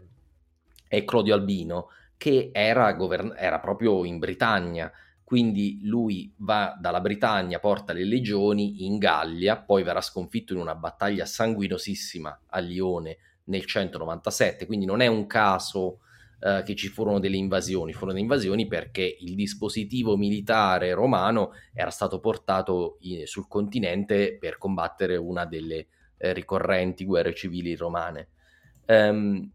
è Clodio Albino, che era, govern- era proprio in Britannia quindi lui va dalla Britannia, porta le legioni in Gallia, poi verrà sconfitto in una battaglia sanguinosissima a Lione nel 197, quindi non è un caso eh, che ci furono delle invasioni, furono delle invasioni perché il dispositivo militare romano era stato portato in, sul continente per combattere una delle eh, ricorrenti guerre civili romane. Um,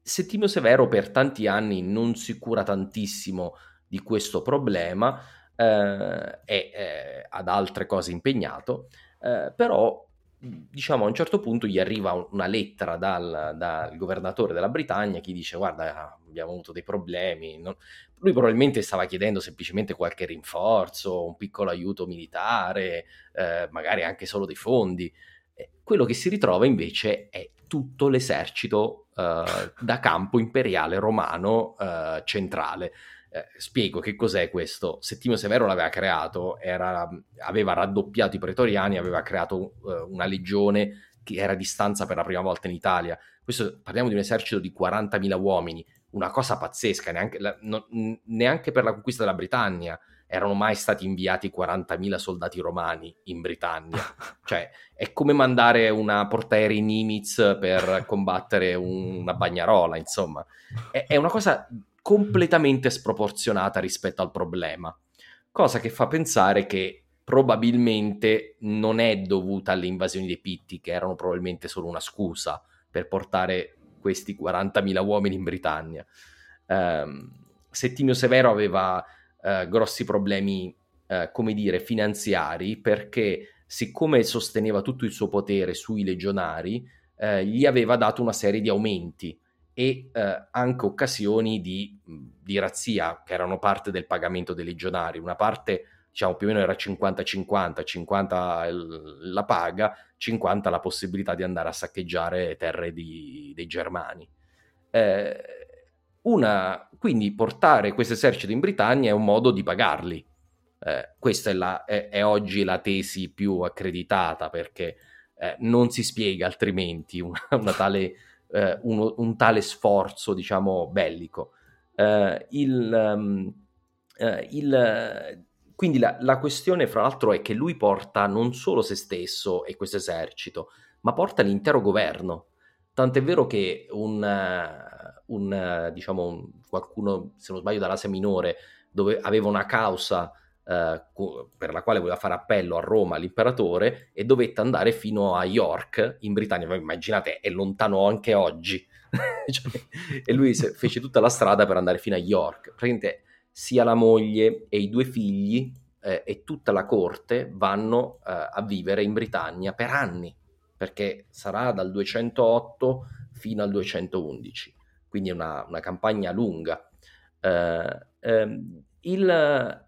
Settimio Severo per tanti anni non si cura tantissimo di questo problema, eh, è eh, ad altre cose impegnato, eh, però diciamo a un certo punto gli arriva una lettera dal, dal, governatore della Britannia che dice guarda abbiamo avuto dei problemi non... lui probabilmente stava chiedendo semplicemente qualche rinforzo un piccolo aiuto militare eh, magari anche solo dei fondi. Quello che si ritrova invece è tutto l'esercito eh, da campo imperiale romano eh, centrale eh, spiego che cos'è questo. Settimio Severo l'aveva creato, era, aveva raddoppiato i pretoriani, aveva creato uh, una legione che era a distanza per la prima volta in Italia. Questo, parliamo di un esercito di 40.000 uomini, una cosa pazzesca, neanche, la, no, neanche per la conquista della Britannia erano mai stati inviati 40.000 soldati romani in Britannia. (laughs) cioè, è come mandare una portaerei Nimitz per combattere un, una bagnarola, insomma. È, è una cosa completamente sproporzionata rispetto al problema, cosa che fa pensare che probabilmente non è dovuta alle invasioni dei Pitti, che erano probabilmente solo una scusa per portare questi 40.000 uomini in Britannia. Um, Settimio Severo aveva uh, grossi problemi, uh, come dire, finanziari, perché siccome sosteneva tutto il suo potere sui legionari, uh, gli aveva dato una serie di aumenti e eh, anche occasioni di, di, razzia che erano parte del pagamento dei legionari. Una parte, diciamo, più o meno era 50-50, 50 la paga, 50 la possibilità di andare a saccheggiare terre di, dei germani. Eh, una, quindi portare questo esercito in Britannia è un modo di pagarli. Eh, questa è, la, è, è, oggi la tesi più accreditata perché eh, non si spiega altrimenti una, una tale eh, uno, un tale sforzo, diciamo, bellico. Eh, il, um, eh, il, quindi la, la, questione, fra l'altro, è che lui porta non solo se stesso e questo esercito, ma porta l'intero governo. Tant'è vero che un, un diciamo, un, qualcuno, se non sbaglio, dall'Asia Minore, dove aveva una causa eh, per la quale voleva fare appello a Roma all'imperatore e dovette andare fino a York in Britannia. Ma immaginate, è lontano anche oggi. (laughs) cioè, e lui fece tutta la strada per andare fino a York. Praticamente sia la moglie e i due figli eh, e tutta la corte vanno eh, a vivere in Britannia per anni, perché sarà dal 208 fino al 211, quindi è una, una campagna lunga. Uh, um, il,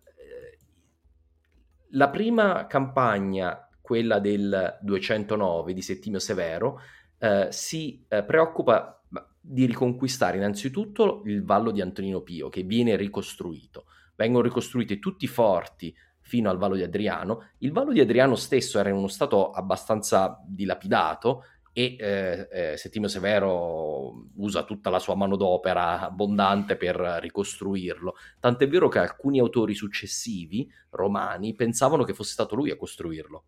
la prima campagna, quella del 209 di Settimio Severo, eh, si eh, preoccupa di riconquistare innanzitutto il vallo di Antonino Pio, che viene ricostruito. Vengono ricostruiti tutti i forti fino al vallo di Adriano. Il vallo di Adriano stesso era in uno stato abbastanza dilapidato e eh, eh, Settimio Severo usa tutta la sua manodopera abbondante per ricostruirlo. Tant'è vero che alcuni autori successivi, romani, pensavano che fosse stato lui a costruirlo.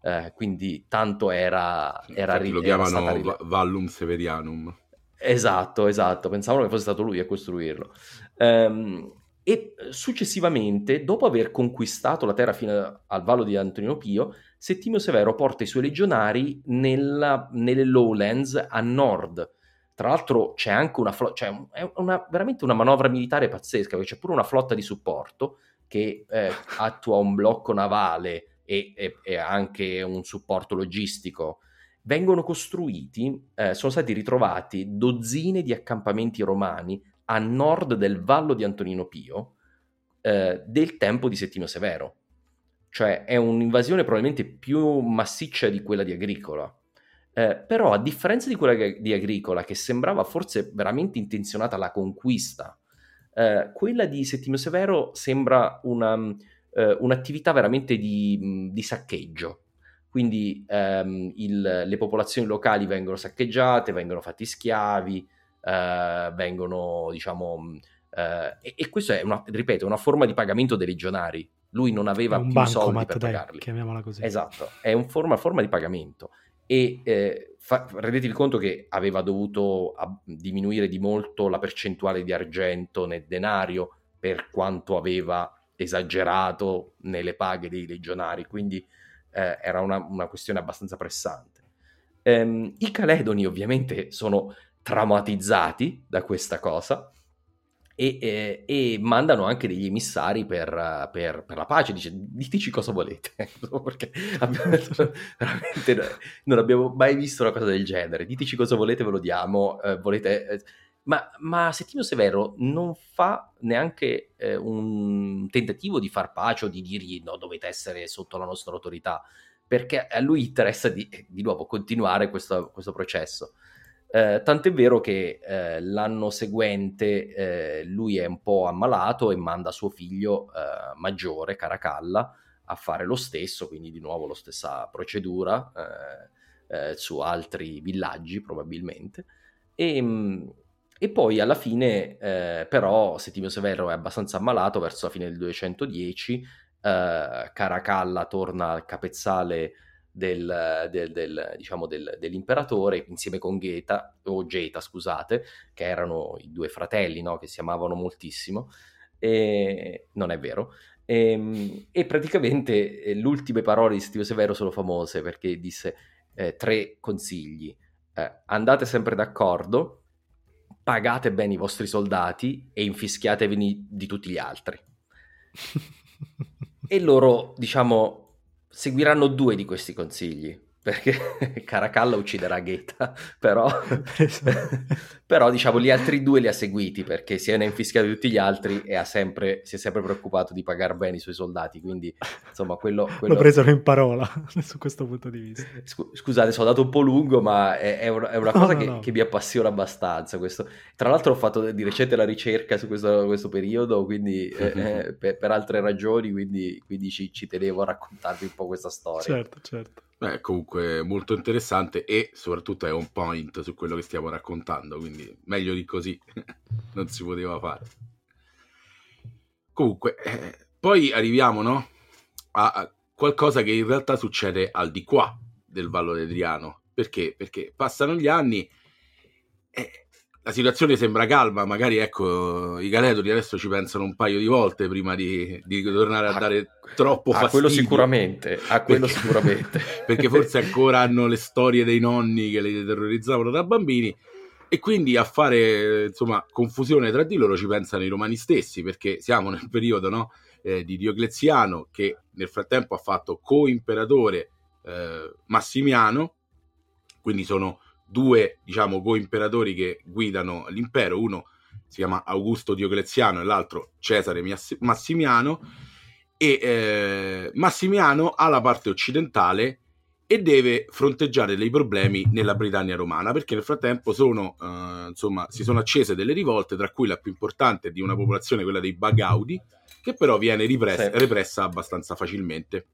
Eh, quindi tanto era, era, Infatti lo chiamano Va- Vallum Severianum. Esatto, esatto, pensavano che fosse stato lui a costruirlo. Ehm, e successivamente, dopo aver conquistato la terra fino al vallo di Antonino Pio, Settimio Severo porta i suoi legionari nella- nelle lowlands a nord. Tra l'altro c'è anche una flotta, cioè è una- veramente una manovra militare pazzesca, perché c'è pure una flotta di supporto che eh, (laughs) attua un blocco navale e, e- e anche un supporto logistico vengono costruiti, eh, sono stati ritrovati dozzine di accampamenti romani a nord del vallo di Antonino Pio eh, del tempo di Settimio Severo. Cioè è un'invasione probabilmente più massiccia di quella di Agricola. Eh, però a differenza di quella di Agricola, che sembrava forse veramente intenzionata alla conquista, eh, quella di Settimio Severo sembra una, eh, un'attività veramente di, mh, di saccheggio. Quindi ehm, il- le popolazioni locali vengono saccheggiate, vengono fatti schiavi, eh, vengono, diciamo, mh, eh, e, e questo è una, ripeto, una forma di pagamento dei legionari. Lui non aveva più soldi per dai, pagarli. chiamiamola così. Esatto, è un forma, forma di pagamento. E eh, fa- rendetevi conto che aveva dovuto ab- diminuire di molto la percentuale di argento nel denario per quanto aveva esagerato nelle paghe dei legionari, quindi eh, era una, una questione abbastanza pressante. Ehm, I Caledoni ovviamente sono traumatizzati da questa cosa e, eh, e mandano anche degli emissari per, per- per la pace. Dice: Diteci cosa volete, (laughs) perché abbiamo- (laughs) veramente non abbiamo mai visto una cosa del genere. Diteci cosa volete, ve lo diamo. eh, volete. eh, ma, ma Settimio Severo non fa neanche eh, un tentativo di far pace o di dirgli no, dovete essere sotto la nostra autorità, perché a lui interessa di, di nuovo continuare questo, questo processo. Eh, tant'è vero che eh, l'anno seguente eh, lui è un po' ammalato e manda suo figlio eh, maggiore, Caracalla, a fare lo stesso, quindi di nuovo la stessa procedura eh, eh, su altri villaggi probabilmente. E, mh, e poi alla fine, però, Settimio Severo è abbastanza ammalato verso la fine del 210. eh, Caracalla torna al capezzale del, del- del, diciamo del- dell'imperatore insieme con Geta, o Geta, scusate, che erano i due fratelli no? che si amavano moltissimo. E non è vero. E, e praticamente eh, le ultime parole di Settimio Severo sono famose perché disse eh, tre consigli. Eh, andate sempre d'accordo, pagate bene i vostri soldati e infischiatevene di tutti gli altri. (laughs) E loro, diciamo, seguiranno due di questi consigli, perché (laughs) Caracalla ucciderà Gheta, però, (laughs) però diciamo gli altri (laughs) due li ha seguiti perché si è infischiato di tutti gli altri e ha sempre, si è sempre preoccupato di pagare bene i suoi soldati, quindi insomma quello... quello... Lo presero in parola (laughs) su questo punto di vista. Scu- Scusate, sono andato un po' lungo, ma è, è una, è una No, cosa no, che, no. che mi appassiona abbastanza. Questo. Tra l'altro, ho fatto di recente la ricerca su questo, questo periodo, quindi eh, (laughs) eh, per, per altre ragioni, quindi, quindi ci, ci tenevo a raccontarvi un po' questa storia. Certo, certo. Beh, comunque molto interessante e soprattutto è un point su quello che stiamo raccontando, quindi meglio di così (laughs) non si poteva fare. Comunque, eh, poi arriviamo no, a, a qualcosa che in realtà succede al di qua del Vallo Adriano. Perché? Perché passano gli anni e la situazione sembra calma, magari ecco i Galetoni adesso ci pensano un paio di volte prima di, di tornare a Ah, dare troppo A fastidio. quello sicuramente, a quello Perché- sicuramente. (laughs) perché forse (laughs) ancora hanno le storie dei nonni che li terrorizzavano da bambini e quindi a fare insomma confusione tra di loro ci pensano i romani stessi perché siamo nel periodo no, eh, di Diocleziano che nel frattempo ha fatto co-imperatore eh, Massimiano. Quindi sono due diciamo co-imperatori che guidano l'impero. Uno si chiama Augusto Diocleziano e l'altro Cesare Massimiano. E eh, Massimiano ha la parte occidentale e deve fronteggiare dei problemi nella Britannia romana perché nel frattempo sono, eh, insomma, si sono accese delle rivolte tra cui la più importante di una popolazione quella dei Bagaudi che però viene ripressa, Sì. repressa abbastanza facilmente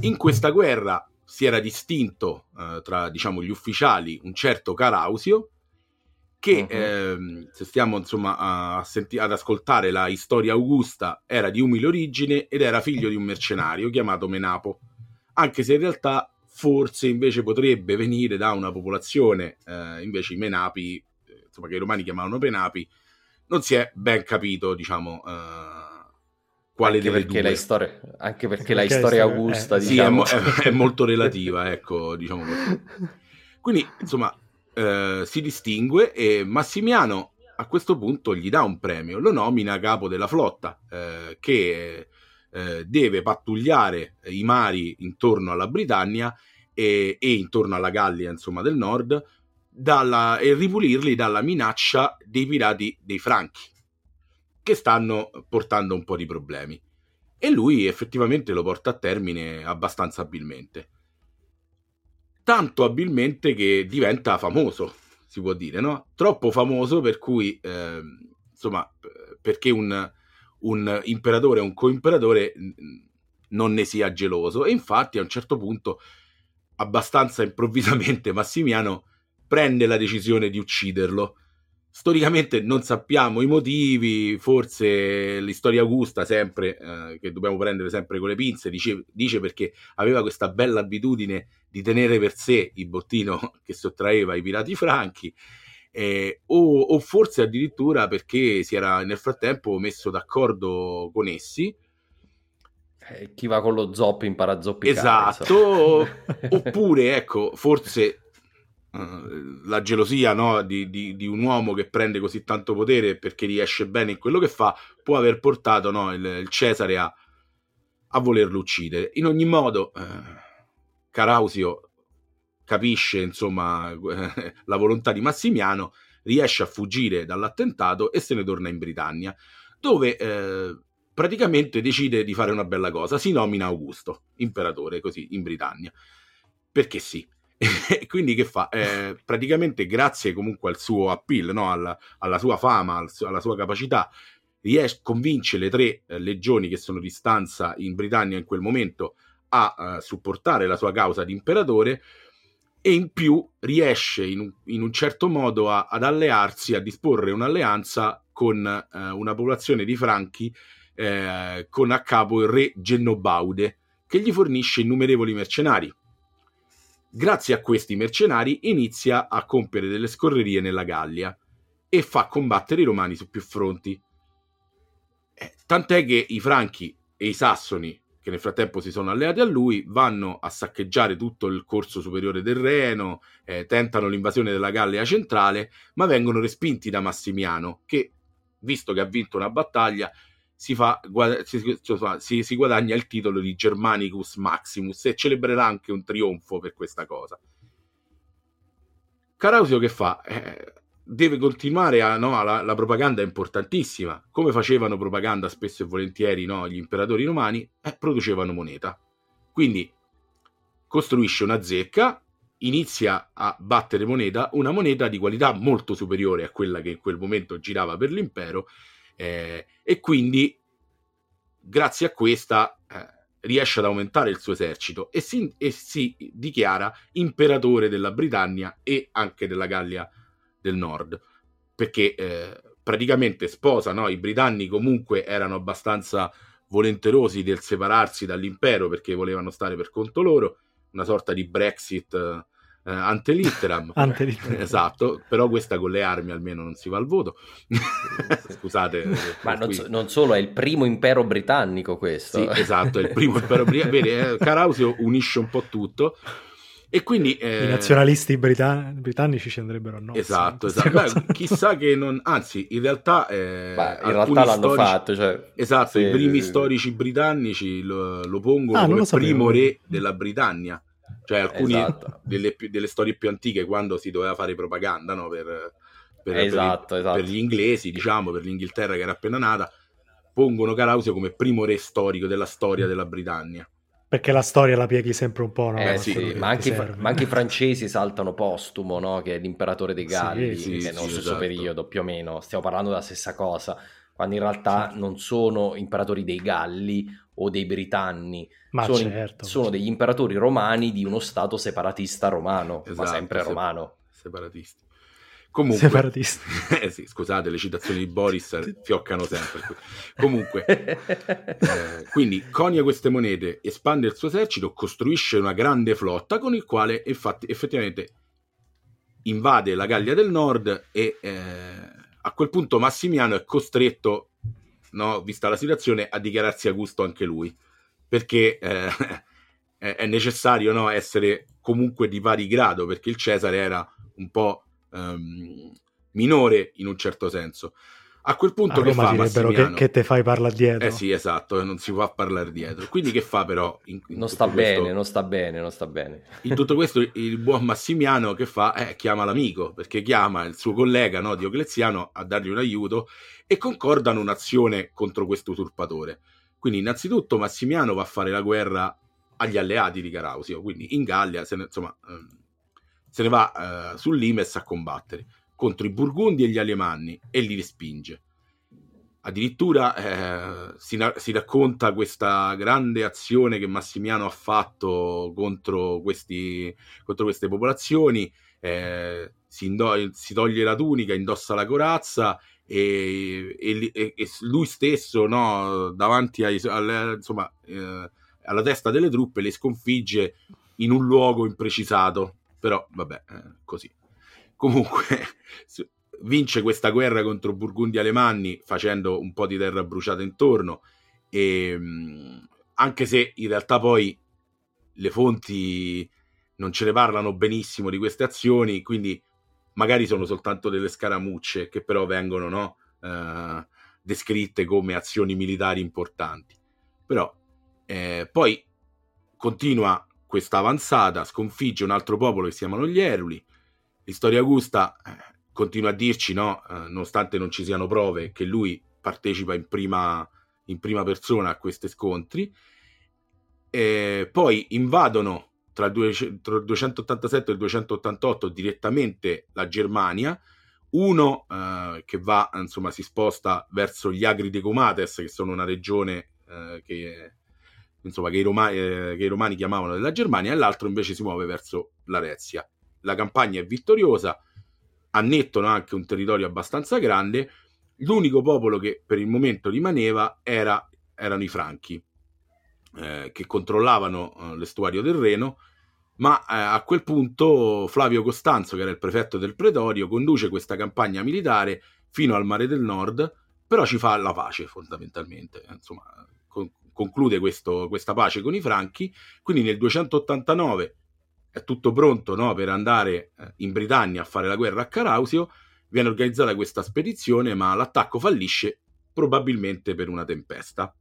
in questa guerra si era distinto eh, tra diciamo, gli ufficiali un certo Carausio, che uh-huh. ehm, se stiamo insomma senti- ad ascoltare la storia augusta era di umile origine ed era figlio di un mercenario chiamato Menapo, anche se in realtà forse invece potrebbe venire da una popolazione, eh, invece i Menapi, eh, insomma che i romani chiamavano Penapi, non si è ben capito, diciamo, eh, quale anche delle perché due. La storia, anche perché, la storia storia- augusta, eh, diciamo... Sì, è, mo- è- è molto (laughs) relativa, ecco, diciamo così. Quindi, insomma, eh, si distingue e Massimiano a questo punto gli dà un premio, lo nomina capo della flotta eh, che eh, deve pattugliare i mari intorno alla Britannia e, e intorno alla Gallia, insomma, del nord dalla- e ripulirli dalla minaccia dei pirati dei Franchi che stanno portando un po' di problemi. E lui effettivamente lo porta a termine abbastanza abilmente. Tanto abilmente che diventa famoso, si può dire, no? Troppo famoso per cui, ehm, insomma, eh, perché un, un imperatore o un coimperatore non ne sia geloso. E infatti a un certo punto, abbastanza improvvisamente, (laughs) Massimiano prende la decisione di ucciderlo. Storicamente non sappiamo i motivi, forse l'istoria augusta sempre, eh, che dobbiamo prendere sempre con le pinze, dice, dice perché aveva questa bella abitudine di tenere per sé il bottino (laughs) che sottraeva ai pirati franchi, eh, o, o forse addirittura perché si era nel frattempo messo d'accordo con essi, Eh, chi va con lo zoppo impara a zoppicare. esatto, (laughs) oppure ecco, forse eh, la gelosia no, di, di- di un uomo che prende così tanto potere perché riesce bene in quello che fa può aver portato no, il, il Cesare a, a volerlo uccidere. In ogni modo, eh, Carausio capisce insomma (laughs) la volontà di Massimiano, riesce a fuggire dall'attentato e se ne torna in Britannia, dove eh, praticamente decide di fare una bella cosa, si nomina Augusto, imperatore, così in Britannia, perché sì. (laughs) Quindi che fa? Eh, praticamente grazie comunque al suo appeal, no? alla, alla sua fama, al alla sua capacità, riesce, convince le tre eh, legioni che sono di stanza in Britannia in quel momento a eh, supportare la sua causa di imperatore e in più riesce in un, in un certo modo a- ad allearsi, a disporre un'alleanza con eh, una popolazione di franchi eh, con a capo il re Gennobaude che gli fornisce innumerevoli mercenari. Grazie a questi mercenari inizia a compiere delle scorrerie nella Gallia e fa combattere i romani su più fronti. Eh, tant'è che i franchi e i sassoni, che nel frattempo si sono alleati a lui, vanno a saccheggiare tutto il corso superiore del Reno, eh, tentano l'invasione della Gallia centrale, ma vengono respinti da Massimiano, che, visto che ha vinto una battaglia, si, fa, si- si- si guadagna il titolo di Germanicus Maximus e celebrerà anche un trionfo per questa cosa. Carausio che fa? Eh, deve continuare a... No, la, la propaganda è importantissima. Come facevano propaganda spesso e volentieri no, gli imperatori romani? Eh, producevano moneta. Quindi costruisce una zecca, inizia a battere moneta, una moneta di qualità molto superiore a quella che in quel momento girava per l'impero, eh, e quindi grazie a questa eh, riesce ad aumentare il suo esercito e si, e si dichiara imperatore della Britannia e anche della Gallia del Nord, perché eh, praticamente sposa, no? i britanni comunque erano abbastanza volenterosi del separarsi dall'impero perché volevano stare per conto loro, una sorta di Brexit eh, eh, ante litteram. (laughs) Ante litteram. Esatto, però questa con le armi almeno non si va al voto. (laughs) Scusate. eh, Ma per non, so- non solo, è il primo impero britannico questo. Sì, esatto, è il primo impero britannico. Vedi, eh, Carausio unisce un po' tutto. E quindi... eh, I nazionalisti britan- britannici ci andrebbero a nozze. Esatto, esatto. Beh, chissà che non... Anzi, in realtà... eh, Ma in alcuni realtà l'hanno storici- fatto. Cioè, Esatto, sì, i primi sì. storici britannici lo, lo pongono Ah, come lo primo re della Britannia. Cioè alcuni Esatto. delle, delle storie più antiche quando si doveva fare propaganda no, per, per- per Esatto, i- esatto. per gli inglesi, diciamo, per l'Inghilterra che era appena nata, pongono Carausio come primo re storico della storia della Britannia. Perché la storia la pieghi sempre un po', no? Eh sì, sì, ma, anche, ma anche i francesi saltano postumo, no? Che è l'imperatore dei Sì, Galli, sì, è nello sì, stesso esatto. periodo più o meno. Stiamo parlando della stessa cosa, quando in realtà Sì. non sono imperatori dei Galli o dei britanni, Ma sono, certo, sono certo. degli imperatori romani di uno stato separatista romano, ma Esatto, sempre se- romano. Separatisti. Comunque, Separatisti. (laughs) eh sì, scusate, le citazioni di Boris fioccano sempre. Comunque, eh, quindi conia queste monete, espande il suo esercito, costruisce una grande flotta con il quale infatti effettivamente invade la Gallia del Nord e eh, a quel punto Massimiano è costretto, no, vista la situazione, a dichiararsi a gusto anche lui, perché eh, (laughs) è necessario no, essere comunque di pari grado, perché il Cesare era un po' ehm, minore in un certo senso. A quel punto A che Roma fa direbbero che, Massimiano? che te fai parlare dietro. Eh sì, esatto, non si può parlare dietro. Quindi che fa però? In, in Non sta questo- bene, non sta bene, non sta bene. In tutto questo il buon Massimiano che fa? Eh, chiama l'amico, perché chiama il suo collega no, Diocleziano a dargli un aiuto e concordano un'azione contro questo usurpatore. Quindi innanzitutto Massimiano va a fare la guerra agli alleati di Carausio, quindi in Gallia se ne, insomma, ehm, se ne va eh, sull'Imes a combattere contro i Burgundi e gli Alemanni e li respinge. Addirittura eh, si, si racconta questa grande azione che Massimiano ha fatto contro, questi, contro queste popolazioni. eh, si, indo- si toglie la tunica, indossa la corazza e, e- e lui stesso, no, davanti ai, alle- insomma, eh, alla testa delle truppe, le sconfigge in un luogo imprecisato. Però, vabbè, eh, così. Comunque, (laughs) vince questa guerra contro Burgundi Alemanni facendo un po' di terra bruciata intorno e mh, anche se in realtà poi le fonti non ce ne parlano benissimo di queste azioni quindi magari sono soltanto delle scaramucce che però vengono no, eh, descritte come azioni militari importanti però eh, poi continua questa avanzata sconfigge un altro popolo che si chiamano gli Eruli Storia Augusta eh, continua a dirci, no, eh, nonostante non ci siano prove, che lui partecipa in prima, in prima persona a questi scontri. E poi invadono tra il, due- tra il 287 e il 288 direttamente la Germania. Uno eh, che va, insomma, si sposta verso gli Agri de Comates, che sono una regione eh, che, insomma, che, i Roma- eh, che i romani chiamavano della Germania, e l'altro invece si muove verso l'Arezia. La campagna è vittoriosa, annettono anche un territorio abbastanza grande. L'unico popolo che per il momento rimaneva era- erano i Franchi, eh, che controllavano eh, l'estuario del Reno. Ma eh, a quel punto Flavio Costanzo, che era il prefetto del Pretorio, conduce questa campagna militare fino al mare del nord, però ci fa la pace fondamentalmente. Insomma, con- conclude questo- questa pace con i Franchi. Quindi nel 289 è tutto pronto no, per andare eh, in Britannia a fare la guerra a Carausio. Viene organizzata questa spedizione, ma l'attacco fallisce probabilmente per una tempesta.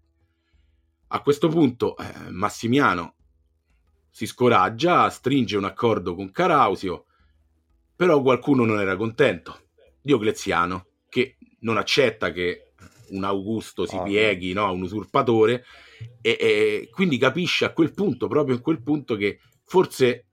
A questo punto eh, Massimiano si scoraggia, stringe un accordo con Carausio, però qualcuno non era contento. Diocleziano, che non accetta che un Augusto si Ah. pieghi no, a un usurpatore, e, e quindi capisce a quel punto, proprio in quel punto, che forse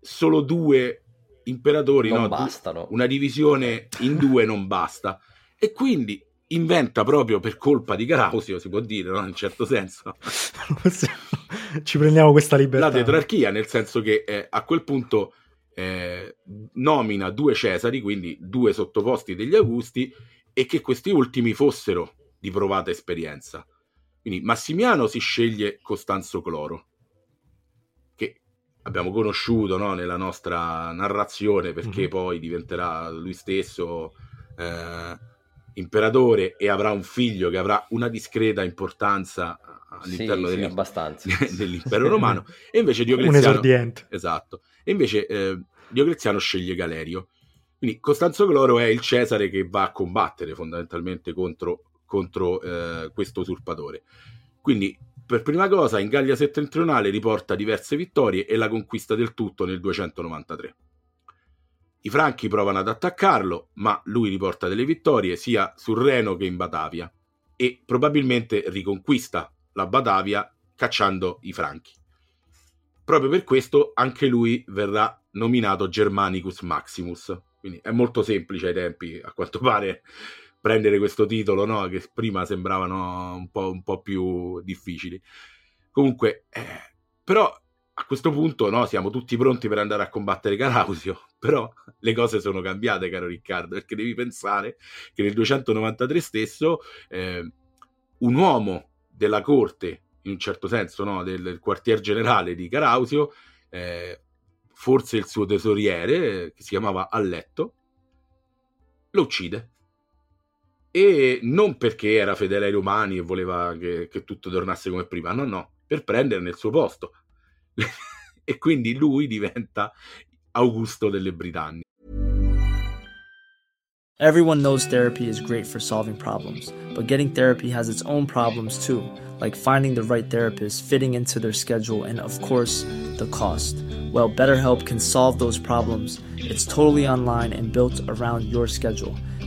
solo due imperatori, Non no, bastano. una divisione in due non basta. E quindi inventa proprio per colpa di Carausio, si può dire, no? in un certo senso, (laughs) Ci prendiamo questa libertà. la tetrarchia, nel senso che eh, a quel punto eh, nomina due Cesari, quindi due sottoposti degli Augusti, e che questi ultimi fossero di provata esperienza. Quindi Massimiano si sceglie Costanzo Cloro, che abbiamo conosciuto no, nella nostra narrazione, perché Mhm. poi diventerà lui stesso eh, imperatore e avrà un figlio che avrà una discreta importanza all'interno Sì, sì, dell'im- abbastanza. (laughs) dell'impero romano e invece Un Diocleziano esordiente. esatto e invece eh, Diocleziano sceglie Galerio quindi Costanzo Cloro è il Cesare che va a combattere fondamentalmente contro, contro eh, questo usurpatore quindi per prima cosa in Gallia settentrionale riporta diverse vittorie e la conquista del tutto nel 293 i Franchi provano ad attaccarlo ma lui riporta delle vittorie sia sul Reno che in Batavia e probabilmente riconquista la Batavia cacciando i Franchi. Proprio per questo anche lui verrà nominato Germanicus Maximus. Quindi è molto semplice ai tempi, a quanto pare, prendere questo titolo, no? che prima sembravano un po', un po più difficili. Comunque, eh, però a questo punto no, siamo tutti pronti per andare a combattere Carausio, (laughs) però le cose sono cambiate, caro Riccardo, perché devi pensare che nel 293 stesso eh, un uomo della corte, in un certo senso, no, del, del quartier generale di Carausio, eh, forse il suo tesoriere, che si chiamava Alletto, lo uccide. E non perché era fedele ai romani e voleva che, che tutto tornasse come prima, no, no, per prendere nel suo posto. (laughs) e quindi lui diventa Augusto delle Britannie. Everyone knows therapy is great for solving problems, but getting therapy has its own problems too, like finding the right therapist, fitting into their schedule, and of course, the cost. Well, BetterHelp can solve those problems. It's totally online and built around your schedule.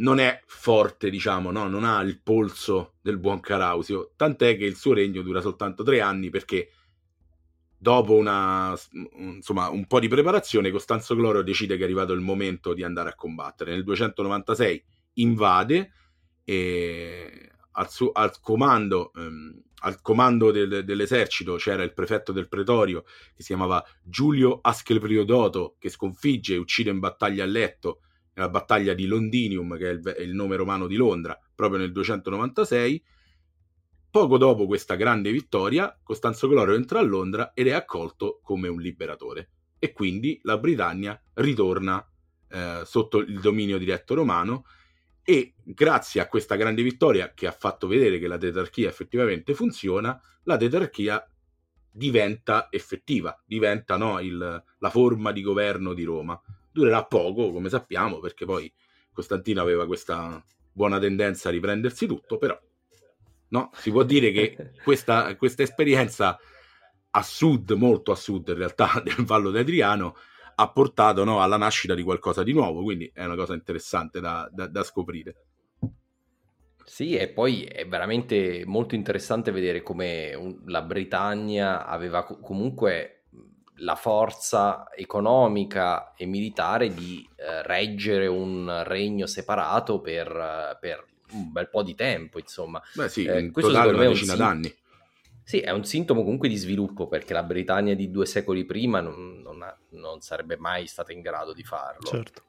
non è forte, diciamo, no? non ha il polso del buon Carausio, tant'è che il suo regno dura soltanto tre anni perché dopo una, insomma, un po' di preparazione Costanzo Cloro decide che è arrivato il momento di andare a combattere. Nel 296 invade e al, suo, al comando, ehm, al comando del, dell'esercito c'era il prefetto del pretorio che si chiamava Giulio Asclepriodoto che sconfigge e uccide in battaglia a letto nella battaglia di Londinium, che è il, è il, nome romano di Londra, proprio nel 296. Poco dopo questa grande vittoria, Costanzo Clorio entra a Londra ed è accolto come un liberatore. E quindi la Britannia ritorna eh, sotto il dominio diretto romano e grazie a questa grande vittoria che ha fatto vedere che la tetrarchia effettivamente funziona, la tetrarchia diventa effettiva, diventa no, il, la forma di governo di Roma durerà poco, come sappiamo, perché poi Costantino aveva questa buona tendenza a riprendersi tutto, però no? si può dire che (laughs) questa, questa esperienza a sud, molto a sud in realtà (laughs) del Vallo di Adriano, ha portato no, alla nascita di qualcosa di nuovo, quindi è una cosa interessante da, da, da scoprire. Sì, e poi è veramente molto interessante vedere come la Britannia aveva comunque la forza economica e militare di eh, reggere un regno separato per, per, un bel po' di tempo, insomma. Beh sì, eh, in totale una decina d'anni. Sì, è un sintomo comunque di sviluppo perché la Britannia di due secoli prima non, non, ha, non sarebbe mai stata in grado di farlo. Certo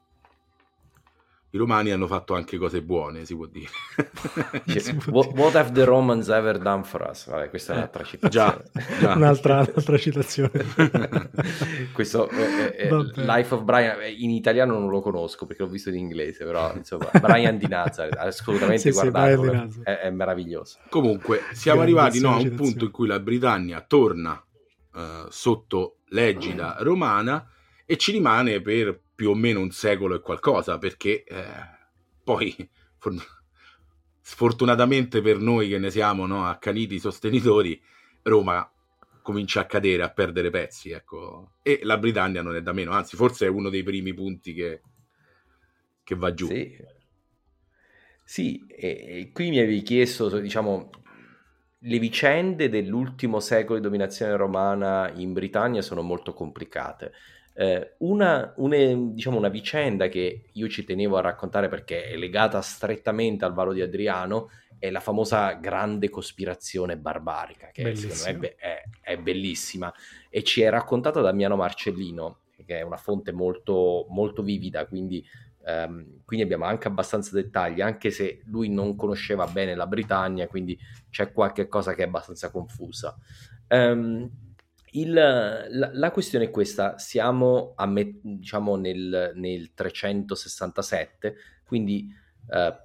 i romani hanno fatto anche cose buone, si può dire. (laughs) what, what, have the Romans ever done for us? Vabbè, questa è un'altra citazione. Già, già. un'altra, un'altra, citazione. (laughs) Questo eh, eh, eh Life of Brian eh, in italiano non lo conosco perché l'ho visto in inglese, però insomma, Brian di Nazareth, (laughs) assolutamente sì, guardatelo, sì, è, è, meraviglioso. Comunque, siamo arrivati no, a un punto in cui la Britannia torna uh, sotto l'egida romana e ci rimane per più o meno un secolo e qualcosa, perché eh, poi sfortunatamente per noi che ne siamo no, accaniti sostenitori, Roma comincia a cadere, a perdere pezzi, ecco. E la Britannia non è da meno, anzi forse è uno dei primi punti che, che va giù. Sì, sì e, e qui mi avevi chiesto, diciamo, le vicende dell'ultimo secolo di dominazione romana in Britannia sono molto complicate. Eh, una, una, diciamo una vicenda che io ci tenevo a raccontare perché è legata strettamente al Valo di Adriano è la famosa grande cospirazione barbarica, che secondo me è, è, bellissima e ci è raccontata da Miano Marcellino, che è una fonte molto, molto vivida, quindi, um, quindi abbiamo anche abbastanza dettagli, anche se lui non conosceva bene la Britannia, quindi c'è qualche cosa che è abbastanza confusa. Um, il, la, la, questione è questa, siamo a me, diciamo nel, nel 367, quindi eh,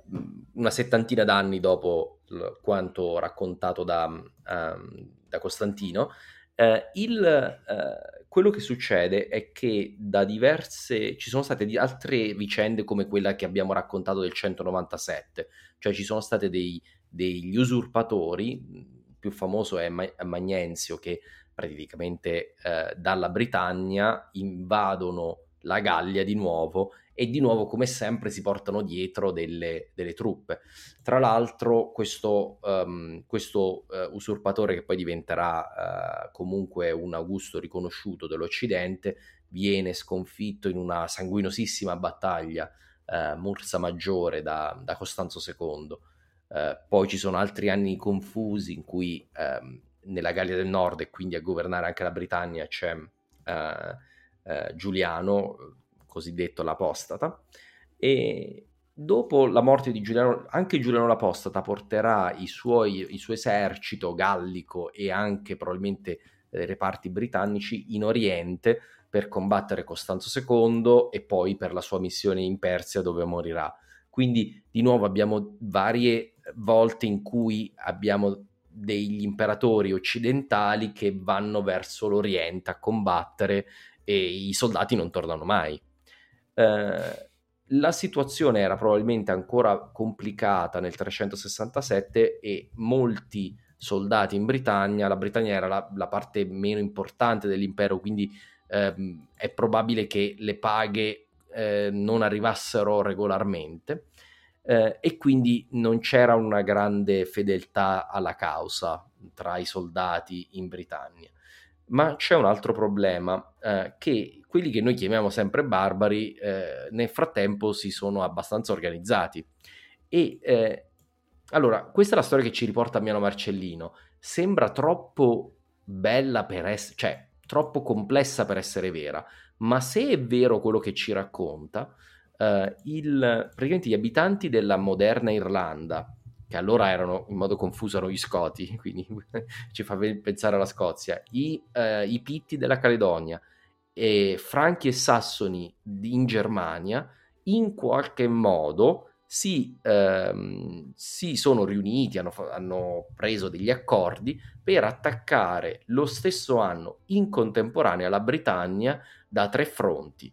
una settantina d'anni dopo quanto raccontato da, um, da Costantino, eh, il, eh, quello che succede è che da diverse ci sono state altre vicende come quella che abbiamo raccontato del 197, cioè ci sono state dei, degli usurpatori, il più famoso è Magnenzio che praticamente eh, dalla Britannia invadono la Gallia di nuovo e di nuovo come sempre si portano dietro delle, delle truppe. Tra l'altro questo, um, questo uh, usurpatore che poi diventerà uh, comunque un Augusto riconosciuto dell'Occidente viene sconfitto in una sanguinosissima battaglia uh, Mursa Maggiore da, da Costanzo II. poi ci sono altri anni confusi in cui um, nella Gallia del Nord e quindi a governare anche la Britannia c'è Giuliano, cosiddetto l'apostata, e dopo la morte di Giuliano, anche Giuliano l'apostata porterà i il suo esercito gallico e anche probabilmente eh, reparti britannici in Oriente per combattere Costanzo II e poi per la sua missione in Persia dove morirà. Quindi di nuovo abbiamo varie volte in cui abbiamo degli imperatori occidentali che vanno verso l'Oriente a combattere e i soldati non tornano mai. Eh, la situazione era probabilmente ancora complicata nel 367 e molti soldati in Britannia, la Britannia era la, la parte meno importante dell'impero, quindi ehm, è probabile che le paghe eh, non arrivassero regolarmente eh, e quindi non c'era una grande fedeltà alla causa tra i soldati in Britannia. Ma c'è un altro problema, eh, che quelli che noi chiamiamo sempre barbari eh, nel frattempo si sono abbastanza organizzati. E eh, allora, questa è la storia che ci riporta Miano Marcellino. Sembra troppo bella per essere, cioè troppo complessa per essere vera, ma se è vero quello che ci racconta, eh, il, praticamente gli abitanti della moderna Irlanda, che allora erano in modo confuso erano gli Scoti, (laughs) quindi (laughs) ci fa pensare alla Scozia, i, eh, i Pitti della Caledonia, e Franchi e Sassoni in Germania, in qualche modo si, ehm, si sono riuniti, hanno, hanno preso degli accordi per attaccare lo stesso anno in contemporanea la Britannia da tre fronti.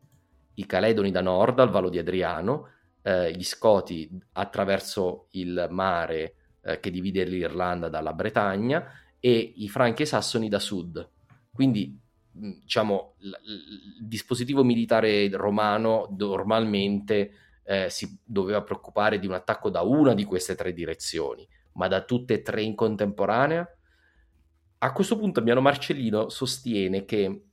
I Caledoni da nord al Valo di Adriano, eh, gli Scoti attraverso il mare eh, che divide l'Irlanda dalla Bretagna e i Franchi e Sassoni da sud. Quindi diciamo, l- il dispositivo militare romano normalmente eh, si doveva preoccupare di un attacco da una di queste tre direzioni, ma da tutte e tre in contemporanea? A questo punto Miano Marcellino sostiene che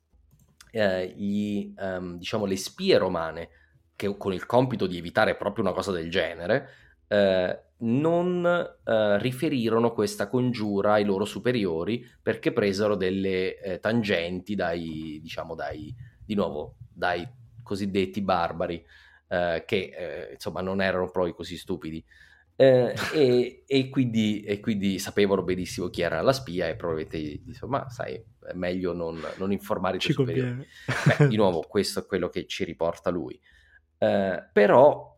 eh, gli, um, diciamo, le spie romane che con il compito di evitare proprio una cosa del genere, eh, non eh, riferirono questa congiura ai loro superiori perché presero delle eh, tangenti dai, diciamo, dai, di nuovo, dai cosiddetti barbari, eh, che eh, insomma non erano proprio così stupidi. Eh, e, e, quindi, e, quindi, sapevano benissimo chi era la spia e probabilmente insomma sai è meglio non, non informare i tuoi superiori. (laughs) Beh, di nuovo questo è quello che ci riporta lui. Eh, però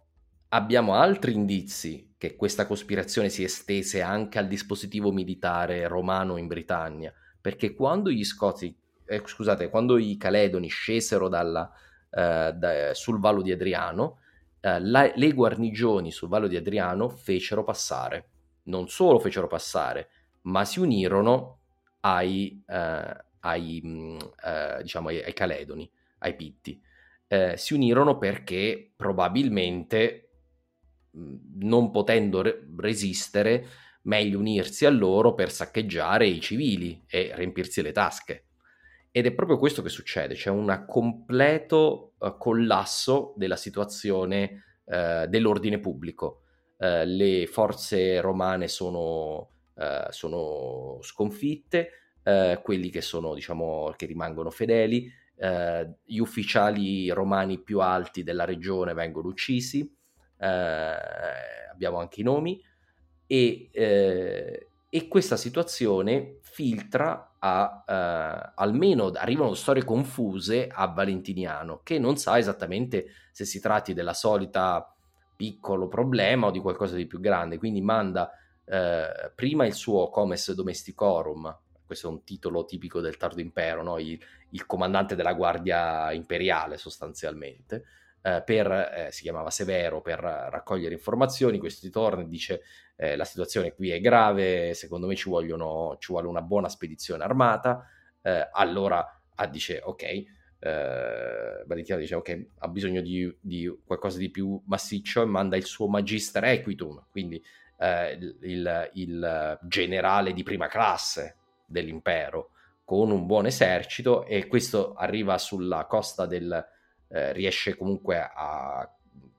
abbiamo altri indizi che questa cospirazione si estese anche al dispositivo militare romano in Britannia, perché quando gli Scozzi, eh, scusate, quando i Caledoni scesero dalla, eh, da, sul Vallo di Adriano, eh, la, le guarnigioni sul Vallo di Adriano fecero passare, non solo fecero passare, ma si unirono ai, eh, ai, mh, eh, diciamo, ai, ai Caledoni, ai Pitti eh, si unirono perché probabilmente non potendo re- resistere, meglio unirsi a loro per saccheggiare i civili e riempirsi le tasche. Ed è proprio questo che succede, c'è un completo uh, collasso della situazione uh, dell'ordine pubblico. Uh, le forze romane sono, sono sconfitte, quelli che, sono, diciamo, che rimangono fedeli, eh, gli ufficiali romani più alti della regione vengono uccisi, eh, abbiamo anche i nomi, e, eh, e questa situazione filtra a, eh, almeno arrivano storie confuse a Valentiniano, che non sa esattamente se si tratti della solita piccolo problema o di qualcosa di più grande, quindi manda eh, prima il suo Comes Domesticorum, questo è un titolo tipico del tardo impero, no? il, il, comandante della guardia imperiale sostanzialmente, eh, per, eh, si chiamava Severo, per raccogliere informazioni, questo ritorna e dice eh, la situazione qui è grave, secondo me ci, vogliono, ci vuole una buona spedizione armata, eh, allora ah, dice ok, eh, Valentino dice ok, ha bisogno di, di, qualcosa di più massiccio e manda il suo Magister Equitum, quindi eh, il, il, generale di prima classe dell'impero, con un buon esercito e questo arriva sulla costa del... Eh, riesce comunque a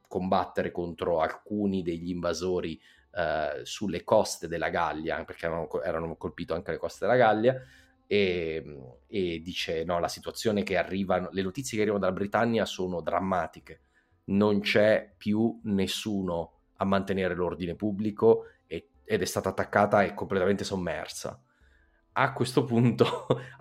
combattere contro alcuni degli invasori eh, sulle coste della Gallia, perché erano, erano colpito anche le coste della Gallia, e, e, dice no, la situazione che arriva, le notizie che arrivano dalla Britannia sono drammatiche, non c'è più nessuno a mantenere l'ordine pubblico e, ed è stata attaccata e completamente sommersa. A questo punto, (laughs)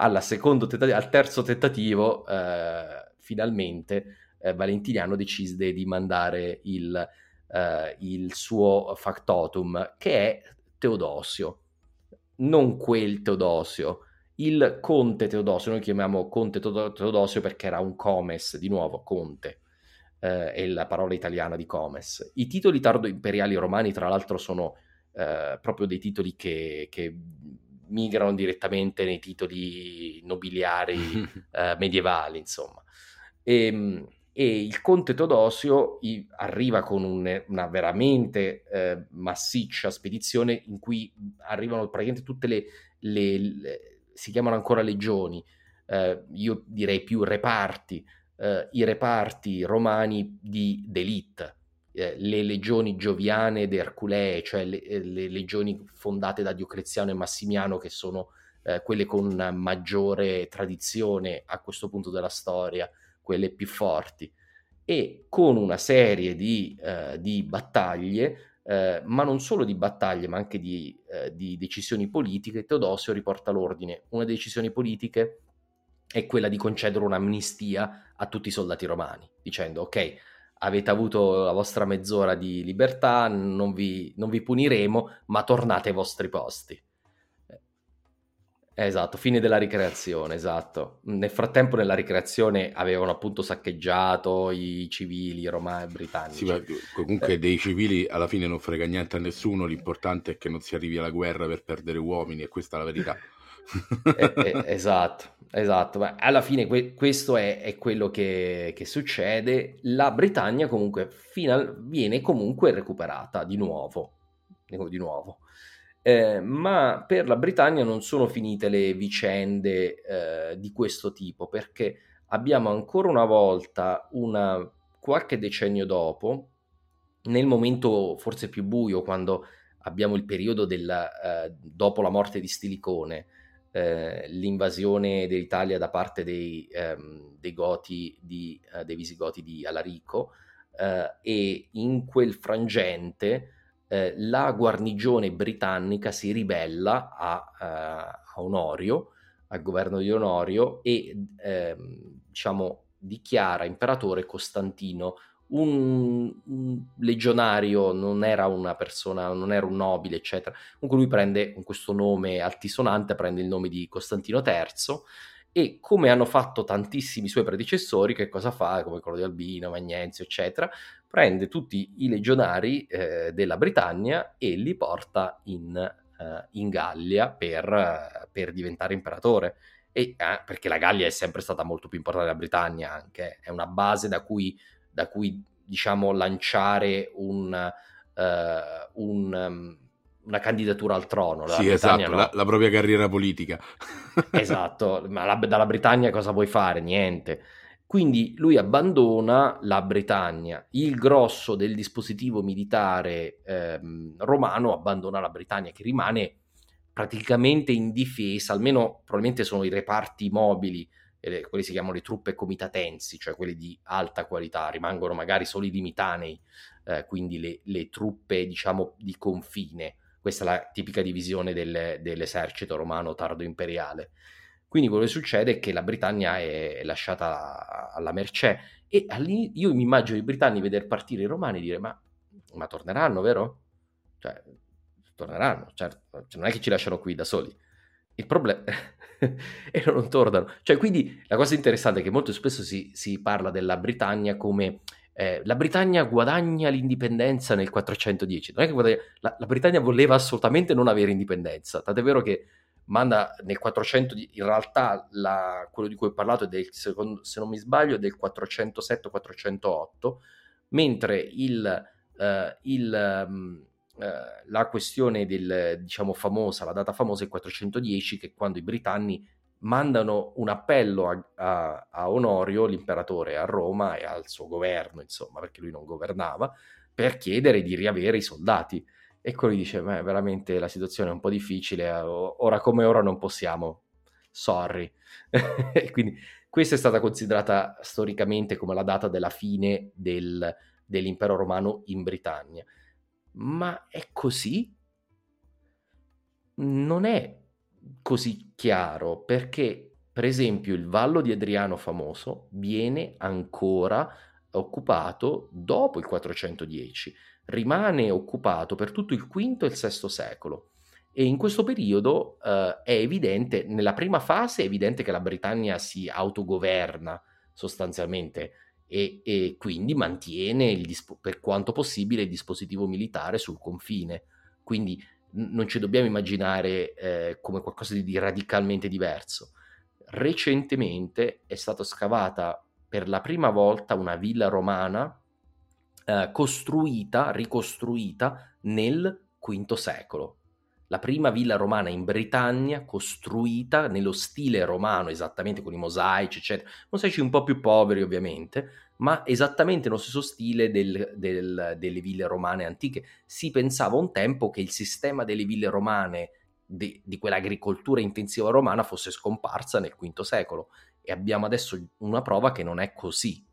tentativo, al terzo tentativo, eh, finalmente eh, Valentiniano decide di mandare il, eh, il, suo factotum, che è Teodosio. Non quel Teodosio, il conte Teodosio, noi chiamiamo conte Teodosio perché era un comes, di nuovo, conte, eh, è la parola italiana di comes. I titoli tardo imperiali romani, tra l'altro, sono eh, proprio dei titoli che, che migrano direttamente nei titoli nobiliari (laughs) eh, medievali, insomma. E, ehm, e, il conte Todosio arriva con un, una veramente eh, massiccia spedizione in cui arrivano praticamente tutte le, le, le si chiamano ancora legioni, eh, io direi più reparti, eh, i reparti romani di d'elite, eh, le legioni gioviane ed erculee, cioè le, eh, le, legioni fondate da Diocleziano e Massimiano, che sono eh, quelle con maggiore tradizione a questo punto della storia, quelle più forti, e con una serie di, eh, di battaglie, eh, ma non solo di battaglie, ma anche di, di decisioni politiche, Teodosio riporta l'ordine. Una delle decisioni politiche è quella di concedere un'amnistia a tutti i soldati romani, dicendo ok, avete avuto la vostra mezz'ora di libertà, non vi, non vi puniremo, ma tornate ai vostri posti. Eh, esatto, fine della ricreazione, esatto. Nel frattempo nella ricreazione avevano appunto saccheggiato i civili romani e britannici. Sì, comunque eh. dei civili alla fine non frega niente a nessuno, l'importante è che non si arrivi alla guerra per perdere uomini e questa è la verità. Eh, eh, esatto, esatto. Ma alla fine que- questo è, è quello che, che, succede. La Britannia comunque final- viene comunque recuperata di nuovo. Di nuovo. Eh, ma per la Britannia non sono finite le vicende eh, di questo tipo perché abbiamo ancora una volta una qualche decennio dopo nel momento forse più buio quando abbiamo il periodo del, eh, dopo la morte di Stilicone eh, l'invasione dell'Italia da parte dei, ehm, dei, Goti di, eh, dei Visigoti di Alarico eh, e in quel frangente eh, la guarnigione britannica si ribella a, eh, a Onorio, al governo di Onorio e ehm, diciamo, dichiara imperatore Costantino un, un, legionario, non era una persona, non era un nobile, eccetera. Comunque lui prende con questo nome altisonante, prende il nome di Costantino III e come hanno fatto tantissimi suoi predecessori, che cosa fa? Come quello di Albino, Magnenzio, eccetera, prende tutti i legionari eh, della Britannia e li porta in, eh, in Gallia per, per, diventare imperatore. E, eh, perché la Gallia è sempre stata molto più importante della Britannia, anche è una base da cui da cui diciamo lanciare un, uh, un, um, una candidatura al trono. sì, esatto, no. la, la, propria carriera politica. (laughs) esatto, ma la, dalla Britannia cosa vuoi fare? Niente. Quindi lui abbandona la Britannia, il grosso del dispositivo militare ehm, romano abbandona la Britannia che rimane praticamente indifesa, almeno probabilmente sono i reparti mobili eh, quelli si chiamano le truppe comitatensi, cioè quelli di alta qualità, rimangono magari solo i limitanei, eh, quindi le, le, truppe diciamo di confine, Questa è la tipica divisione del, dell'esercito romano tardo imperiale. Quindi quello che succede è che la Britannia è lasciata alla mercé e io mi immagino i britanni vedere partire i romani e dire ma, ma torneranno, vero? Cioè, torneranno, certo, cioè, non è che ci lasciano qui da soli. Il problema... (laughs) (laughs) e non tornano. Cioè, quindi la cosa interessante è che molto spesso si, si parla della Britannia come eh, la Britannia guadagna l'indipendenza nel 410. Non è che guadagna, la, la, Britannia voleva assolutamente non avere indipendenza, tant'è vero che manda nel 400, in realtà la, quello di cui ho parlato è del, secondo, se non mi sbaglio, del 407-408, mentre il, uh, il Uh, la questione del, diciamo, famosa, la data famosa è il 410, che quando i britanni mandano un appello a, a, a, Onorio, l'imperatore, a Roma e al suo governo, insomma, perché lui non governava, per chiedere di riavere i soldati. E gli dice, beh, veramente la situazione è un po' difficile, eh, ora come ora non possiamo, sorry. (laughs) Quindi questa è stata considerata storicamente come la data della fine del, dell'impero romano in Britannia. Ma è così? Non è così chiaro perché, per esempio, il Vallo di Adriano famoso viene ancora occupato dopo il 410, rimane occupato per tutto il V e il VI secolo. E in questo periodo eh, è evidente, nella prima fase è evidente che la Britannia si autogoverna sostanzialmente e, e quindi mantiene il, per quanto possibile il dispositivo militare sul confine. Quindi non ci dobbiamo immaginare eh, come qualcosa di radicalmente diverso. Recentemente è stata scavata per la prima volta una villa romana eh, costruita, ricostruita nel V secolo. La prima villa romana in Britannia costruita nello stile romano, esattamente con i mosaici, eccetera. Mosaici un po' più poveri ovviamente, ma esattamente nello stesso stile del, del, delle ville romane antiche. Si pensava un tempo che il sistema delle ville romane, di, di quell'agricoltura intensiva romana, fosse scomparsa nel V secolo e abbiamo adesso una prova che non è così.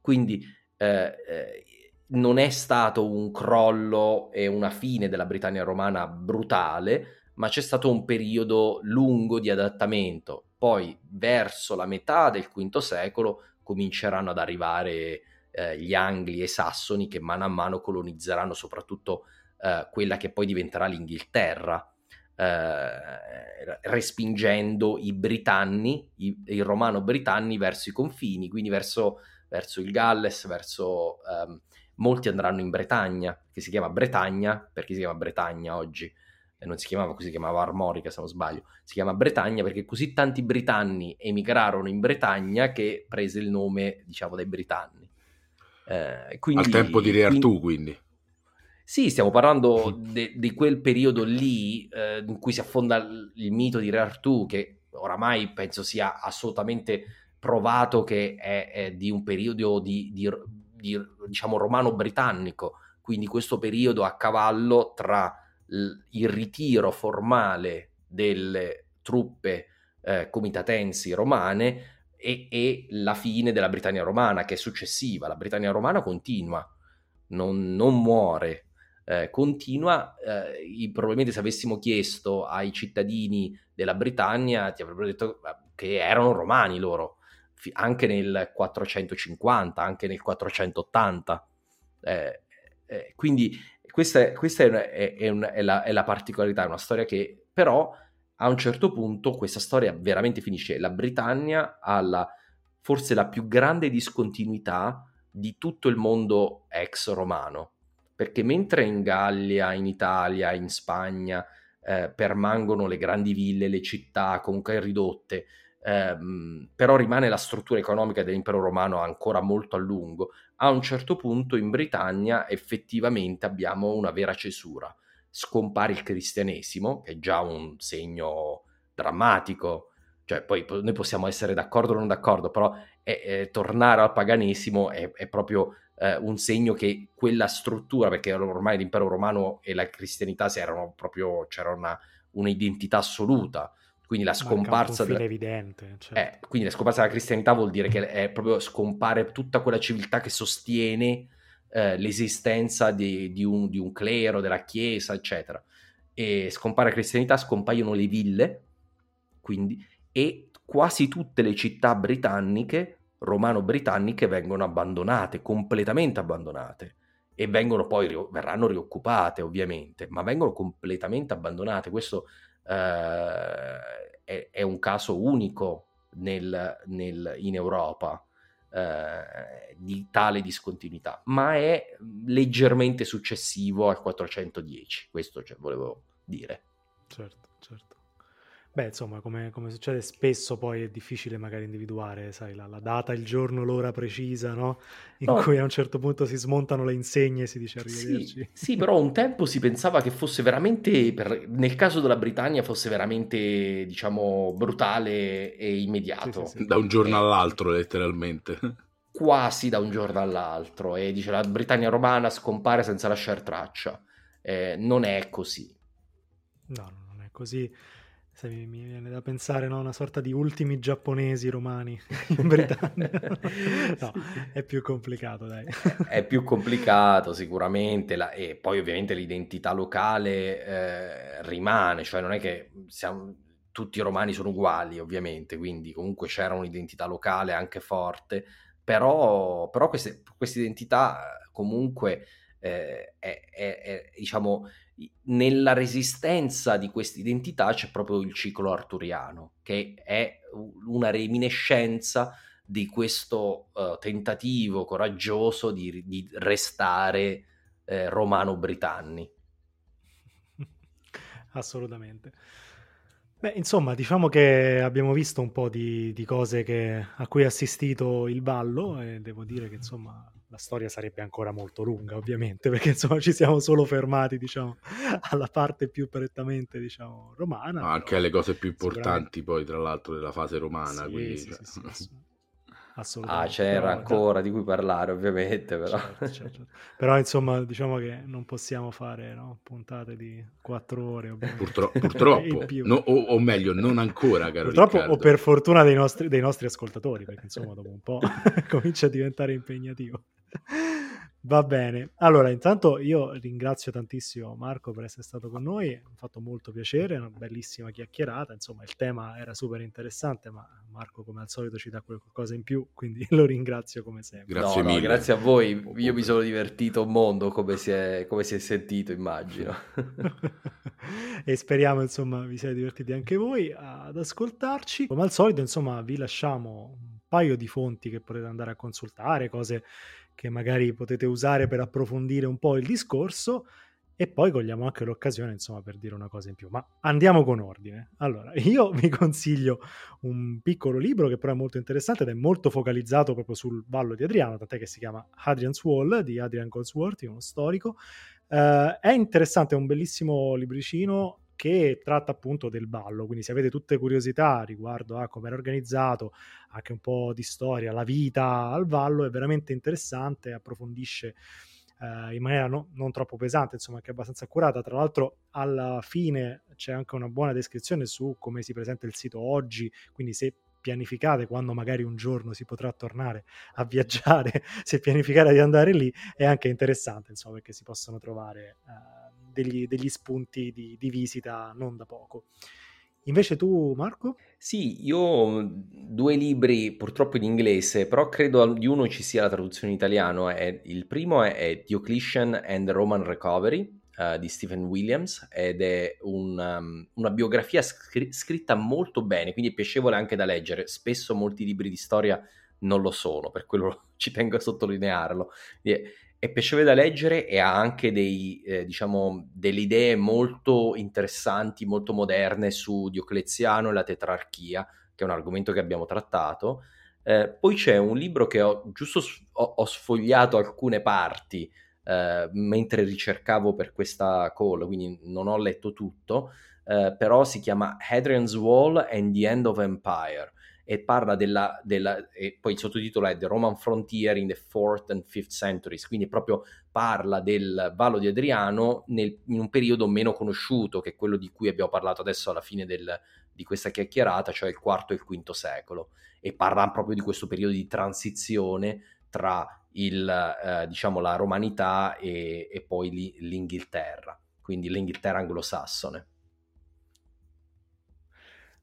Quindi eh, eh, non è stato un crollo e una fine della Britannia romana brutale, ma c'è stato un periodo lungo di adattamento. Poi, verso la metà del V secolo, cominceranno ad arrivare eh, gli Angli e Sassoni che mano a mano colonizzeranno soprattutto eh, quella che poi diventerà l'Inghilterra, eh, respingendo i britanni, i, i romano-britanni verso i confini, quindi verso, verso il Galles, verso... Um, molti andranno in Bretagna, che si chiama Bretagna, perché si chiama Bretagna oggi, non si chiamava così, si chiamava Armorica se non sbaglio, si chiama Bretagna perché così tanti britanni emigrarono in Bretagna che prese il nome, diciamo, dai britanni. Eh, quindi, Al tempo di Re Artù, quindi. Sì, stiamo parlando (laughs) di quel periodo lì eh, in cui si affonda il, il mito di Re Artù, che oramai penso sia assolutamente provato che è, è di un periodo di, di, di diciamo romano-britannico, quindi questo periodo a cavallo tra il ritiro formale delle truppe eh, comitatensi romane e, e, la fine della Britannia romana, che è successiva. La Britannia romana continua, non, non muore, eh, continua. Eh, probabilmente se avessimo chiesto ai cittadini della Britannia ti avrebbero detto che erano romani loro, anche nel 450, anche nel 480. Eh, eh, quindi questa, è, questa è, è, è, un, la, è, la, particolarità, è una storia che però a un certo punto questa storia veramente finisce. La Britannia ha la, forse la più grande discontinuità di tutto il mondo ex romano, perché mentre in Gallia, in Italia, in Spagna eh, permangono le grandi ville, le città comunque ridotte, ehm, però rimane la struttura economica dell'impero romano ancora molto a lungo, a un certo punto in Britannia effettivamente abbiamo una vera cesura. Scompare il cristianesimo, che è già un segno drammatico, cioè poi noi possiamo essere d'accordo o non d'accordo, però è, è, tornare al paganesimo è, è proprio eh, un segno che quella struttura, perché ormai l'impero romano e la cristianità erano proprio, c'era una, un'identità assoluta, quindi la scomparsa della... evidente certo. eh, quindi la scomparsa della cristianità vuol dire che è proprio scompare tutta quella civiltà che sostiene eh, l'esistenza di, di, un, di, un, clero della chiesa eccetera e scompare la cristianità, scompaiono le ville, quindi, e quasi tutte le città britanniche, romano-britanniche, vengono abbandonate, completamente abbandonate e vengono poi verranno rioccupate ovviamente, ma vengono completamente abbandonate. Questo eh, è, è, un caso unico nel, nel, in Europa eh, di tale discontinuità, ma è leggermente successivo al 410, questo cioè, volevo dire. Certo, certo. Beh, insomma, come, come, succede spesso poi è difficile magari individuare, sai, la, la data, il giorno, l'ora precisa, no? In no. cui a un certo punto si smontano le insegne e si dice arrivederci. Sì, sì, però un tempo si pensava che fosse veramente, per, nel caso della Britannia, fosse veramente, diciamo, brutale e immediato. Sì, sì, da un giorno all'altro, letteralmente. Quasi da un giorno all'altro. E dice la Britannia romana scompare senza lasciare traccia. Eh, non è così. No, non è così se mi, mi, viene da pensare, no? Una sorta di ultimi giapponesi romani (laughs) in Britannia. no, è più complicato, dai. (laughs) è più complicato sicuramente, la, e poi ovviamente l'identità locale eh, rimane, cioè non è che siamo, tutti i romani sono uguali, ovviamente, quindi comunque c'era un'identità locale anche forte, però, però queste, questa identità comunque eh, è, è, è, diciamo nella resistenza di questa identità c'è proprio il ciclo arturiano, che è una reminiscenza di questo uh, tentativo coraggioso di, di restare eh, romano-britanni. (laughs) Assolutamente. Beh, insomma, diciamo che abbiamo visto un po' di, di cose che, a cui ha assistito il ballo e devo dire che insomma la storia sarebbe ancora molto lunga, ovviamente, (laughs) perché insomma ci siamo solo fermati, diciamo, (laughs) alla parte più prettamente, diciamo, romana. Ma anche alle cose più importanti poi, tra l'altro, della fase romana. Sì, quindi, sì, cioè... sì, sì, (laughs) Ah, c'era però, ancora di cui parlare, ovviamente, però. Certo, certo. però insomma, diciamo che non possiamo fare no? puntate di quattro ore. Purtro- purtroppo, no, o, o, meglio, non ancora, caro Purtroppo, Riccardo. o per fortuna dei nostri, dei nostri ascoltatori, perché insomma, dopo un po' comincia a diventare impegnativo. Va bene, allora intanto io ringrazio tantissimo Marco per essere stato con noi, mi ha fatto molto piacere, una bellissima chiacchierata, insomma il tema era super interessante, ma Marco come al solito ci dà qualcosa in più, quindi (laughs) lo ringrazio come sempre. Grazie no, mille. No, grazie a voi, io mi sono divertito un mondo come si è, come si è sentito immagino. (laughs) e speriamo insomma vi siate divertiti anche voi ad ascoltarci, come al solito insomma vi lasciamo un paio di fonti che potete andare a consultare, cose che magari potete usare per approfondire un po' il discorso e poi cogliamo anche l'occasione, insomma, per dire una cosa in più. Ma andiamo con ordine. Allora, (laughs) io vi consiglio un piccolo libro che però è molto interessante ed è molto focalizzato proprio sul ballo di Adriano, tant'è che si chiama Adrian's Wall di Adrian Goldsworthy, uno storico. Uh, è interessante, è un bellissimo libricino che tratta appunto del ballo, quindi se avete tutte curiosità riguardo a come era organizzato, anche un po' di storia, la vita al ballo, è veramente interessante, approfondisce eh, in maniera no, non troppo pesante, insomma, che è abbastanza accurata. Tra l'altro, alla fine c'è anche una buona descrizione su come si presenta il sito oggi, quindi se pianificate quando magari un giorno si potrà tornare a viaggiare, (laughs) se pianificate di andare lì, è anche interessante, insomma, perché si possono trovare eh, degli, degli spunti di, di, visita non da poco. Invece tu, Marco? Sì, io ho due libri purtroppo in inglese, però credo di uno ci sia la traduzione in italiano. È, il primo è, è Diocletian and the Roman Recovery uh, di Stephen Williams ed è un, um, una biografia scr- scritta molto bene, quindi è piacevole anche da leggere. Spesso molti libri di storia non lo sono, per quello (laughs) ci tengo a sottolinearlo è piacevole da leggere e ha anche dei, eh, diciamo, delle idee molto interessanti, molto moderne su Diocleziano e la tetrarchia, che è un argomento che abbiamo trattato. Eh, poi c'è un libro che ho giusto ho, ho sfogliato alcune parti eh, mentre ricercavo per questa call, quindi non ho letto tutto, eh, però si chiama Hadrian's Wall and the End of Empire e parla della, della e poi il sottotitolo è The Roman Frontier in the 4th and 5th Centuries, quindi proprio parla del Vallo di Adriano nel, in un periodo meno conosciuto, che quello di cui abbiamo parlato adesso alla fine del, di questa chiacchierata, cioè il IV e il V secolo, e parla proprio di questo periodo di transizione tra il, eh, diciamo, la romanità e, e poi l'Inghilterra. quindi l'Inghilterra anglosassone.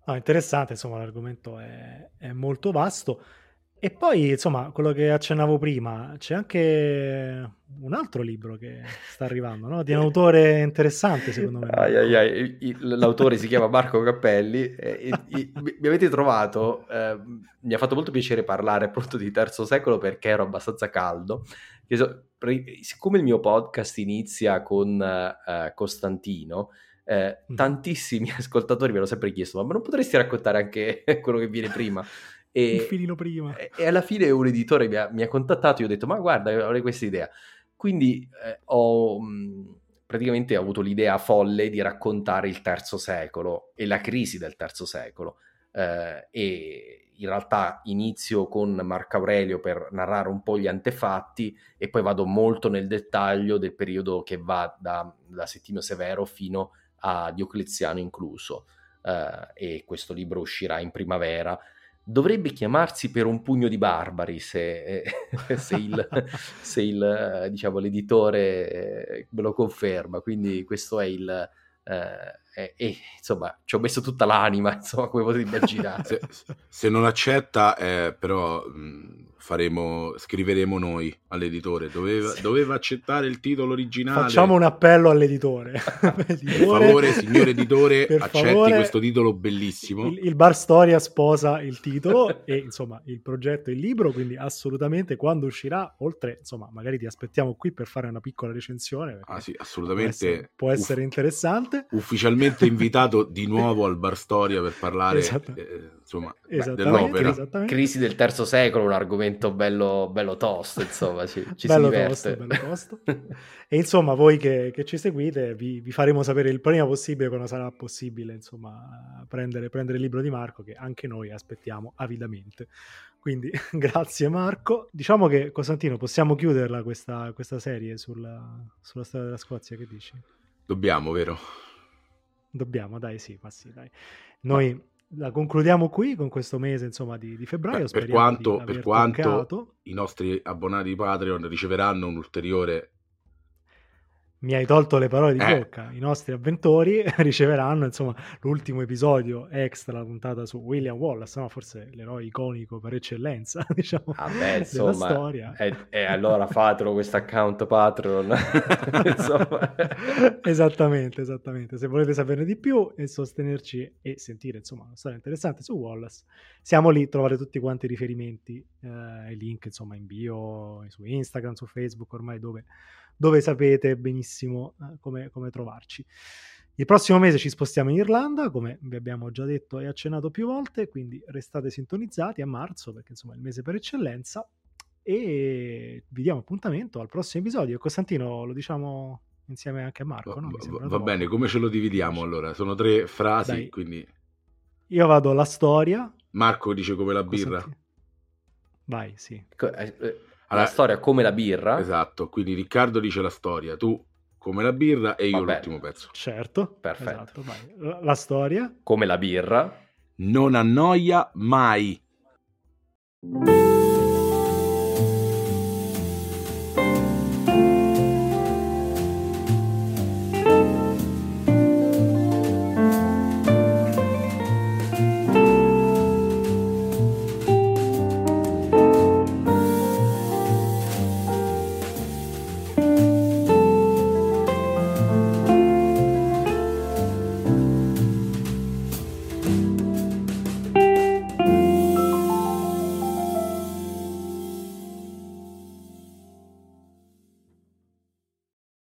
No, interessante, insomma, l'argomento è, è molto vasto. E poi, insomma, quello che accennavo prima, c'è anche un altro libro che sta arrivando, no? Di un autore interessante, secondo me. Ai, ai, ai. L'autore si chiama Marco Cappelli. E, e, mi avete trovato, eh, mi ha fatto molto piacere parlare appunto di terzo secolo perché ero abbastanza caldo. Siccome il mio podcast inizia con uh, Costantino, eh, mm. tantissimi (laughs) ascoltatori mi hanno sempre chiesto: ma non potresti raccontare anche (laughs) quello che viene prima? (laughs) E, un filino prima. E, alla fine un editore mi ha, mi ha, contattato e io ho detto, ma guarda, avrei questa idea. Quindi eh, ho mh, praticamente ho avuto l'idea folle di raccontare il terzo secolo e la crisi del terzo secolo. Eh, e in realtà inizio con Marco Aurelio per narrare un po' gli antefatti e poi vado molto nel dettaglio del periodo che va da, da Settimio Severo fino a Diocleziano incluso. Uh, e questo libro uscirà in primavera dovrebbe chiamarsi per un pugno di barbari se, eh, (laughs) se, il, (laughs) se il, diciamo, l'editore eh, me lo conferma. Quindi questo è il... Eh, e, e, insomma ci ho messo tutta l'anima, (laughs) insomma, come potete immaginare. se, se non accetta, eh, però mh, faremo, scriveremo noi all'editore. Doveva, sì. doveva, accettare il titolo originale. Facciamo un appello all'editore. (laughs) per favore, signor editore, accetti favore, questo titolo bellissimo. Il, il, Bar Storia sposa il titolo (laughs) e insomma il progetto e il libro, quindi assolutamente quando uscirà, oltre, insomma, magari ti aspettiamo qui per fare una piccola recensione. Ah sì, assolutamente. Può essere, può essere uff, interessante. Ufficialmente invitato di nuovo al Bar Storia per parlare esatto. eh, insomma, dell'opera. Esattamente. Crisi del terzo secolo, un argomento bello, bello tosto, insomma, ci, ci bello si diverte. Tosto, bello tosto. e insomma, voi che, che ci seguite, vi, vi, faremo sapere il prima possibile quando sarà possibile, insomma, prendere, prendere il libro di Marco, che anche noi aspettiamo avidamente. Quindi (laughs) grazie Marco. Diciamo che Costantino, possiamo chiuderla questa, questa serie sulla, sulla storia della Scozia, che dici? Dobbiamo, vero? Dobbiamo, dai, sì, ma sì, dai. Noi la concludiamo qui con questo mese insomma di, di febbraio. Beh, per quanto, per quanto i nostri abbonati Patreon riceveranno un ulteriore mi hai tolto le parole di eh. bocca. I nostri avventori (laughs) riceveranno insomma l'ultimo episodio extra, la puntata su William Wallace, no? forse l'eroe iconico per eccellenza, (laughs) diciamo, ah beh, insomma, della storia. E, e allora fatelo questo account Patreon. (laughs) esattamente, esattamente. Se volete saperne di più e sostenerci e sentire insomma una storia interessante su Wallace, siamo lì, trovate tutti quanti i riferimenti, eh, i link insomma in bio, su Instagram, su Facebook, ormai dove dove sapete benissimo eh, come, come trovarci. Il prossimo mese ci spostiamo in Irlanda, come vi abbiamo già detto e accennato più volte, quindi restate sintonizzati a marzo perché insomma è il mese per eccellenza e vi diamo appuntamento al prossimo episodio. Costantino lo diciamo insieme anche a Marco. No? Va, va bene, come ce lo dividiamo allora? Sono tre frasi, Dai. quindi... Io vado alla storia. Marco dice come la birra. Vai, sì. Eh, eh, allora, la storia come la birra. Esatto, quindi Riccardo dice la storia, tu come la birra e io Vabbè. l'ultimo pezzo. Certo, perfetto. Esatto, la, la storia come la birra non annoia mai.